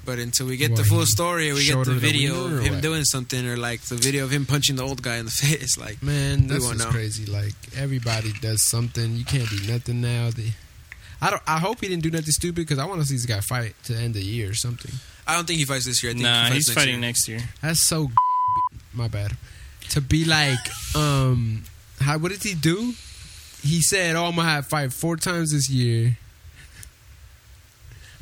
But until we get the full story, or we get the her the video of him what? doing something, or like the video of him punching the old guy in the face, like Man, We that's won't just know. crazy. Like everybody does something. You can't do nothing now. The, I don't. I hope he didn't do nothing stupid because I want to see this guy fight to the end of the year or something. I don't think he fights this year. I think nah, he fights he's next fighting year. next year. That's so. My bad. To be like, um, how? What did he do? He said, "Oh, I'm gonna have fight four times this year.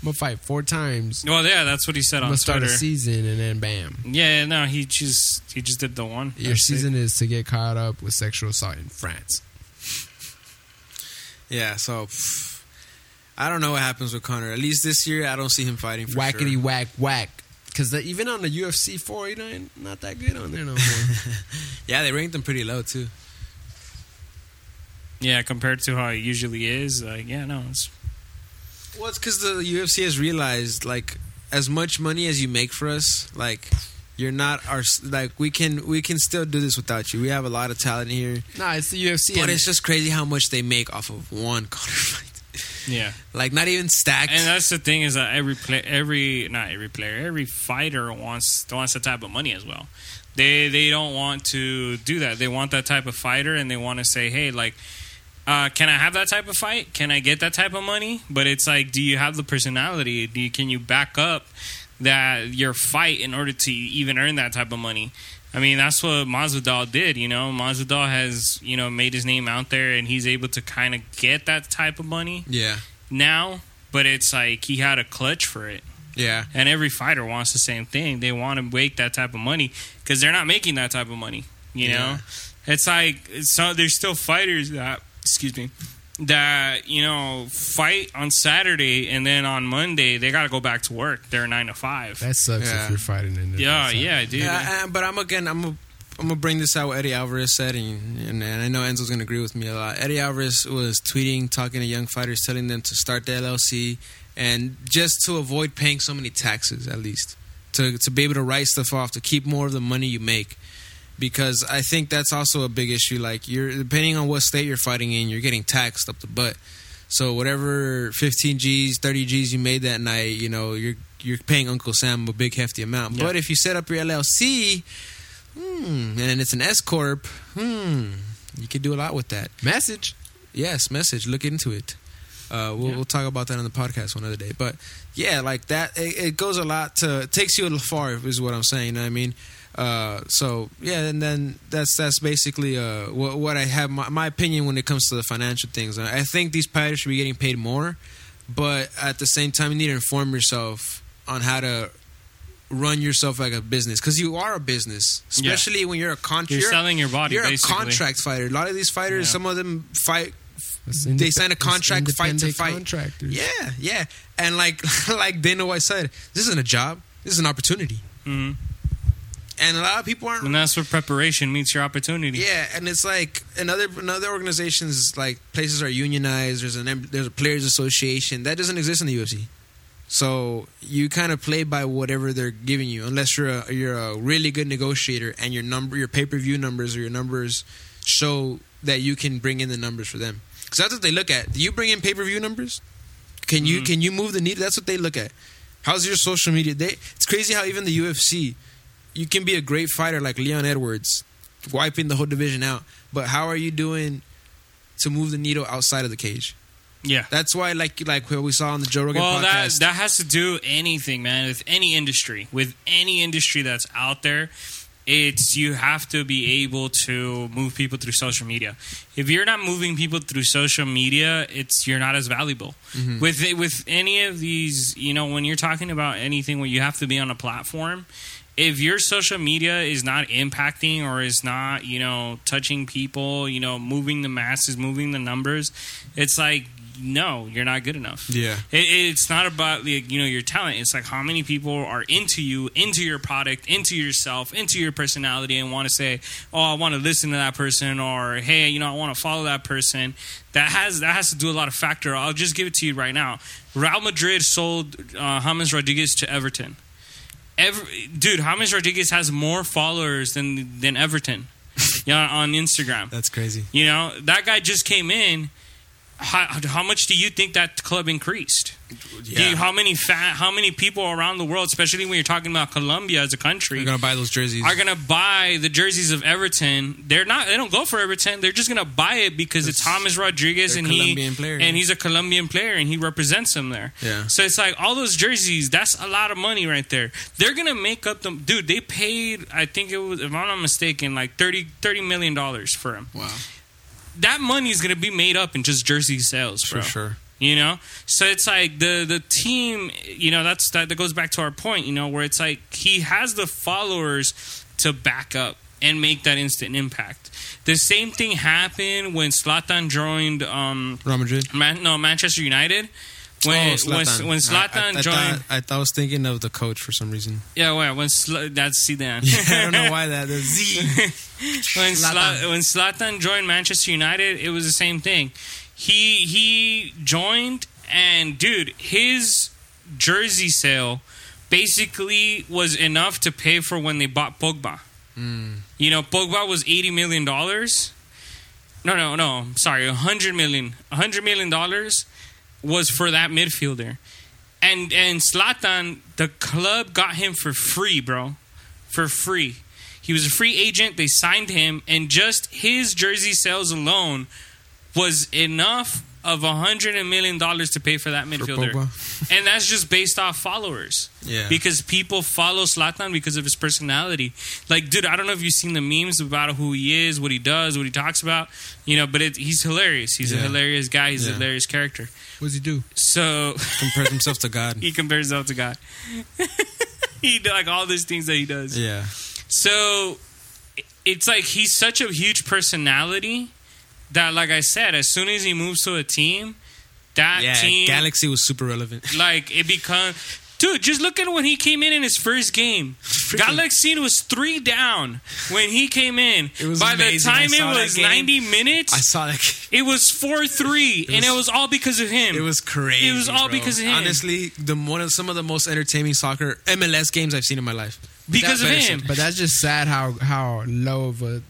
I'm gonna fight four times. Well, yeah, that's what he said I'm on gonna start Twitter. a season, and then bam, Yeah, no, he just he just did the one. your That's season is to get caught up with sexual assault in France." Yeah, so pff, I don't know what happens with Conor. At least this year, I don't see him fighting. For Whackity sure. whack whack. Because even on the UFC four, you know, ain't not that good on there no more. Yeah, they ranked them pretty low too. Yeah, compared to how it usually is, like yeah, no, it's Well, it's because the UFC has realized, like, as much money as you make for us, like you're not our like we can we can still do this without you. We have a lot of talent here, Nah, it's the UFC. but and- it's just crazy how much they make off of one Conor fight. Yeah. Like not even stacked. And that's the thing is that every play, every not every player, every fighter wants wants that type of money as well. They they don't want to do that. They want that type of fighter, and they want to say, hey, like, uh, can I have that type of fight? Can I get that type of money? But it's like, do you have the personality? Do you, can you back up that your fight in order to even earn that type of money? I mean, that's what Masvidal did. You know, Masvidal has you know made his name out there, and he's able to kind of get that type of money yeah, now, but it's like he had a clutch for it. yeah, And every fighter wants the same thing. They want to make that type of money because they're not making that type of money. You Yeah. know, it's like it's so there's still fighters that excuse me that you know fight on Saturday and then on Monday they got to go back to work. They're nine to five. that sucks Yeah. if you're fighting in the yeah, yeah, dude. yeah. but I'm again, I'm a, I'm gonna bring this out. What Eddie Alvarez said, and, and, and I know Enzo's gonna agree with me a lot. Eddie Alvarez was tweeting, talking to young fighters, telling them to start the LLC, and just to avoid paying so many taxes, at least to to be able to write stuff off, to keep more of the money you make. Because I think that's also a big issue. Like you're depending on what state you're fighting in, you're getting taxed up the butt. So whatever 15 G's, 30 G's you made that night, you know, you're you're paying Uncle Sam a big hefty amount. Yeah. But if you set up your LLC, hmm, and it's an S corp, hmm, you could do a lot with that. Message. Yes, message. Look into it. Uh, we'll, Yeah. we'll talk about that on the podcast one other day. But yeah, like that, it, it goes a lot to. It takes you a little far, is what I'm saying. You know what I mean? Uh, so yeah, and then that's that's basically uh, what, what I have my, my opinion when it comes to the financial things. I think these fighters should be getting paid more, but at the same time, you need to inform yourself on how to run yourself like a business because you are a business, Yeah. especially when you're a contract. You're selling your body, You're basically. a contract fighter. A lot of these fighters, Yeah. some of them fight That's they sign a contract, fight to fight. Contractors. Yeah, yeah. And like like Dana White said, this isn't a job. This is an opportunity. hmm And a lot of people aren't. And that's where preparation meets your opportunity. Yeah, and it's like another another organizations like places are unionized. There's an there's a players association that doesn't exist in the UFC. So you kind of play by whatever they're giving you, unless you're a you're a really good negotiator and your number your pay per view numbers or your numbers show that you can bring in the numbers for them. Because that's what they look at. Do you bring in pay per view numbers? Can you Mhm. can you move the needle? That's what they look at. How's your social media? They, it's crazy how even the UFC, you can be a great fighter like Leon Edwards, wiping the whole division out. But how are you doing to move the needle outside of the cage? Yeah. That's why, like like what we saw on the Joe Rogan Well, that podcast. that has to do anything, man. With any industry, with any industry that's out there, it's you have to be able to move people through social media. If you're not moving people through social media, it's you're not as valuable. Mm-hmm. With with any of these, you know, when you're talking about anything where you have to be on a platform, if your social media is not impacting or is not, you know, touching people, you know, moving the masses, moving the numbers, it's like no, you're not good enough. yeah, It, it's not about like you know your talent. It's like how many people are into you, into your product, into yourself, into your personality, and want to say, "Oh, I want to listen to that person," or "Hey, you know, I want to follow that person." That has that has to do a lot of factor. I'll just give it to you right now. Real Madrid sold uh, James Rodriguez to Everton. Every, dude, James Rodriguez has more followers than than Everton. yeah, on Instagram. that's crazy. You know, that guy just came in. How, how much do you think that club increased? Do you- how many fa- how many people around the world, especially when you're talking about Colombia as a country, You're gonna buy those jerseys. are gonna buy the jerseys of Everton? They're not. They don't go for Everton. They're just gonna buy it because it's James Rodriguez and Colombian he player, and he's a Colombian player and he represents them there. Yeah. So it's like all those jerseys. That's a lot of money right there. They're gonna make up them, dude. They paid. I think it was, if I'm not mistaken, like 30, 30 million dollars for him wow, that money is going to be made up in just jersey sales, bro. for sure. You know, so it's like the the team. You know, that's that, that goes back to our point. You know, where it's like he has the followers to back up and make that instant impact. The same thing happened when Zlatan joined. Um, Real Madrid. Man, no, Manchester United. When Oh, when, Zlatan. when Zlatan I, I, I joined, thought, I thought I was thinking of the coach for some reason. yeah, well, when Sl- that's Zidane. I don't know why that. The Z. when Zlatan. Zlatan. when Zlatan joined Manchester United, it was the same thing. He he joined, and dude, his jersey sale basically was enough to pay for when they bought Pogba. Hmm. You know, Pogba was eighty million dollars. No, no, no. Sorry, a hundred million. A hundred million dollars was for that midfielder, and and Zlatan, the club got him for free, bro, for free. He was a free agent. They signed him, and just his jersey sales alone was enough of a hundred million dollars to pay for that midfielder, Pogba. and that's just based off followers. Yeah. because people follow Zlatan because of his personality. Like, dude, I don't know if you've seen the memes about who he is, what he does, what he talks about. You know, but it, he's hilarious. He's a hilarious guy. He's a hilarious character. What does he do? So he Compares himself to God. he compares himself to God. he like all these things that he does. Yeah. So it's like he's such a huge personality that, like I said, as soon as he moves to a team, that Yeah. team, Galaxy was super relevant. like it becomes. Dude, just look at when he came in in his first game. Galaxy was three down when he came in. It was By amazing. the time it was game. 90 minutes, I saw that. it was 4 3, and it was- was all because of him. It was crazy. It was all bro. because of him. Honestly, the one of some of the most entertaining soccer MLS games I've seen in my life. because of him. But that's just sad how how low of a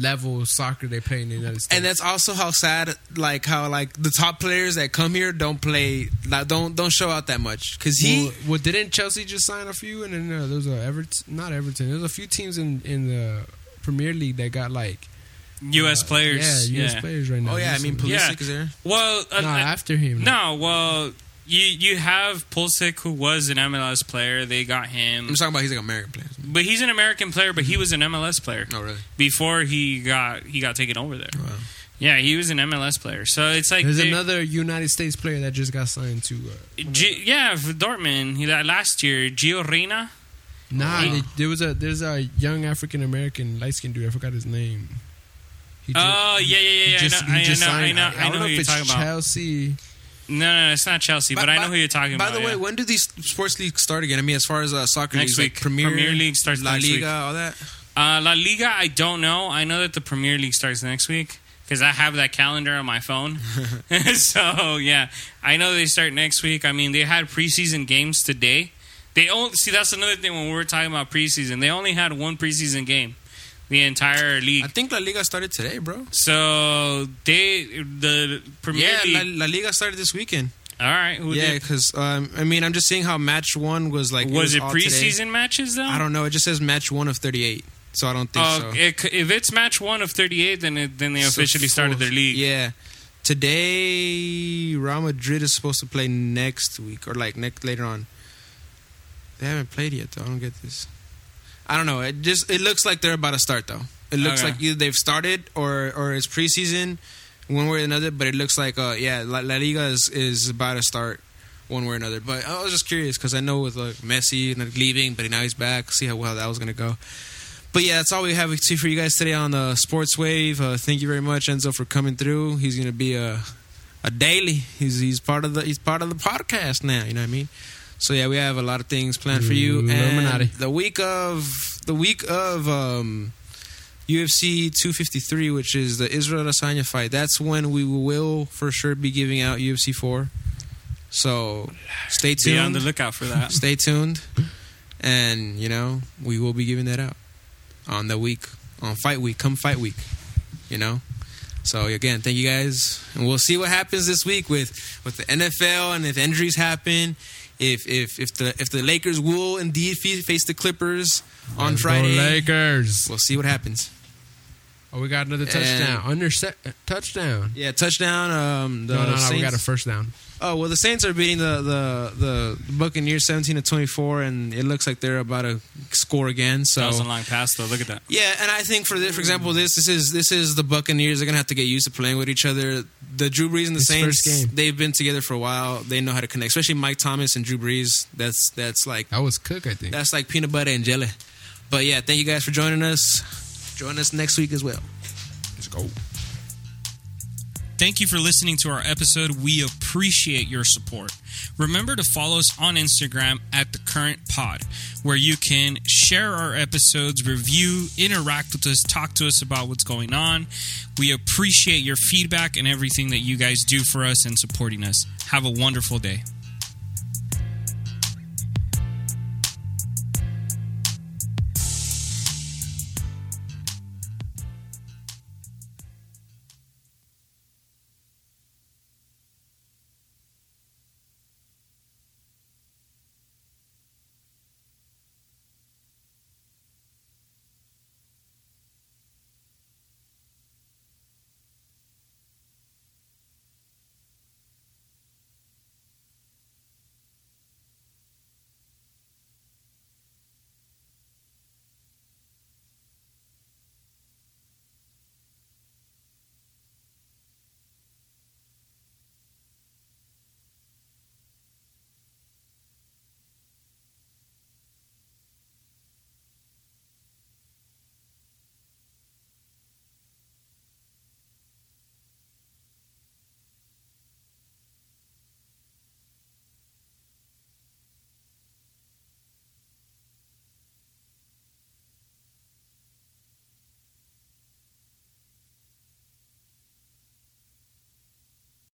level of soccer they play in the United States. And that's also how sad, like how like the top players that come here don't play, like, don't don't show out that much because he. well, well, didn't Chelsea just sign a few? And then uh, there was a Everton, not Everton. There's a few teams in in the Premier League that got like U.S. uh, players. Yeah, U.S. yeah. players right now. oh yeah, I mean Recently. Yeah. Is there. Well, uh, no, uh, after him. no, well, you you have Pulisic, who was an MLS player. They got him. I'm talking about he's like an American player. But he's an American player, but he was an MLS player Oh really? before he got he got taken over there. Wow. Yeah, he was an MLS player. So it's like There's another United States player that just got signed to. Uh, G- yeah, for Dortmund. He, that last year, Gio Reyna. nah, they, there was a there's a young African American light skinned dude. I forgot his name. He Oh yeah, yeah, he yeah. yeah. just- I know, he just I know, I signed- know, I I don't know if it's Chelsea. about. No, no, it's not Chelsea, but, I know who you're talking by about. By the way, yeah. when do these sports leagues start again? I mean, as far as uh, soccer Next leagues, like. Premier, Premier League starts next week. La Liga, week. all that. Uh, La Liga, I don't know. I know that the Premier League starts next week because I have that calendar on my phone. so yeah, I know they start next week. I mean, they had preseason games today. They only see that's another thing when we were talking about preseason. They only had one preseason game, the entire league. I think La Liga started today, bro. So they the Premier Yeah, La, League. La Liga started this weekend. all right, who yeah, because um, I mean, I'm just seeing how match one was like. Was it all today. preseason matches though? I don't know. It just says match one of 38, so I don't think Oh, so. it if it's match one of thirty-eight, then it, then they So officially started their league. Yeah. Today, Real Madrid is supposed to play next week or like next later on. They haven't played yet, though. I don't get this. I don't know. It just it looks like they're about to start though. It looks Okay. like either they've started or or it's preseason, one way or another. But it looks like uh yeah, La, La Liga is is about to start one way or another. But I was just curious because I know with like Messi like, leaving, but now he's back. See how well that was gonna go. But yeah, that's all we have to for you guys today on the Sports Wave. Uh, thank you very much, Enzo, for coming through. He's gonna be a a daily. He's he's part of the he's part of the podcast now. You know what I mean? So yeah, we have a lot of things planned for you. Illuminati. And the week of the week of um, UFC 253, which is the Israel Adesanya fight. That's when we will for sure be giving out UFC 4. So stay tuned. Be on the lookout for that. Stay tuned, and you know we will be giving that out on the week on fight week. Come fight week, you know. So again, thank you guys, and we'll see what happens this week with with the NFL and if injuries happen. If if if the if the Lakers will indeed face the Clippers on Let's Friday, Lakers. we'll see what happens. Oh, we got another And- touchdown. Under se- uh, touchdown. Yeah, touchdown. Um, the no, no, no. We got a first down. Oh well, the Saints are beating the the the Buccaneers seventeen to twenty four, and it looks like they're about to score again. So That was a long pass, though. Look at that. Yeah, and I think for this, for example, this this is this is the Buccaneers. They're gonna have to get used to playing with each other. The Drew Brees and the It's Saints, first game. they've been together for a while. They know how to connect, especially Mike Thomas and Drew Brees. That's that's like That was Cook, I think. that's like peanut butter and jelly. But yeah, thank you guys for joining us. Join us next week as well. Let's go. Thank you for listening to our episode. We appreciate your support. Remember to follow us on Instagram at the current pod, where you can share our episodes, review, interact with us, talk to us about what's going on. We appreciate your feedback and everything that you guys do for us and supporting us. Have a wonderful day.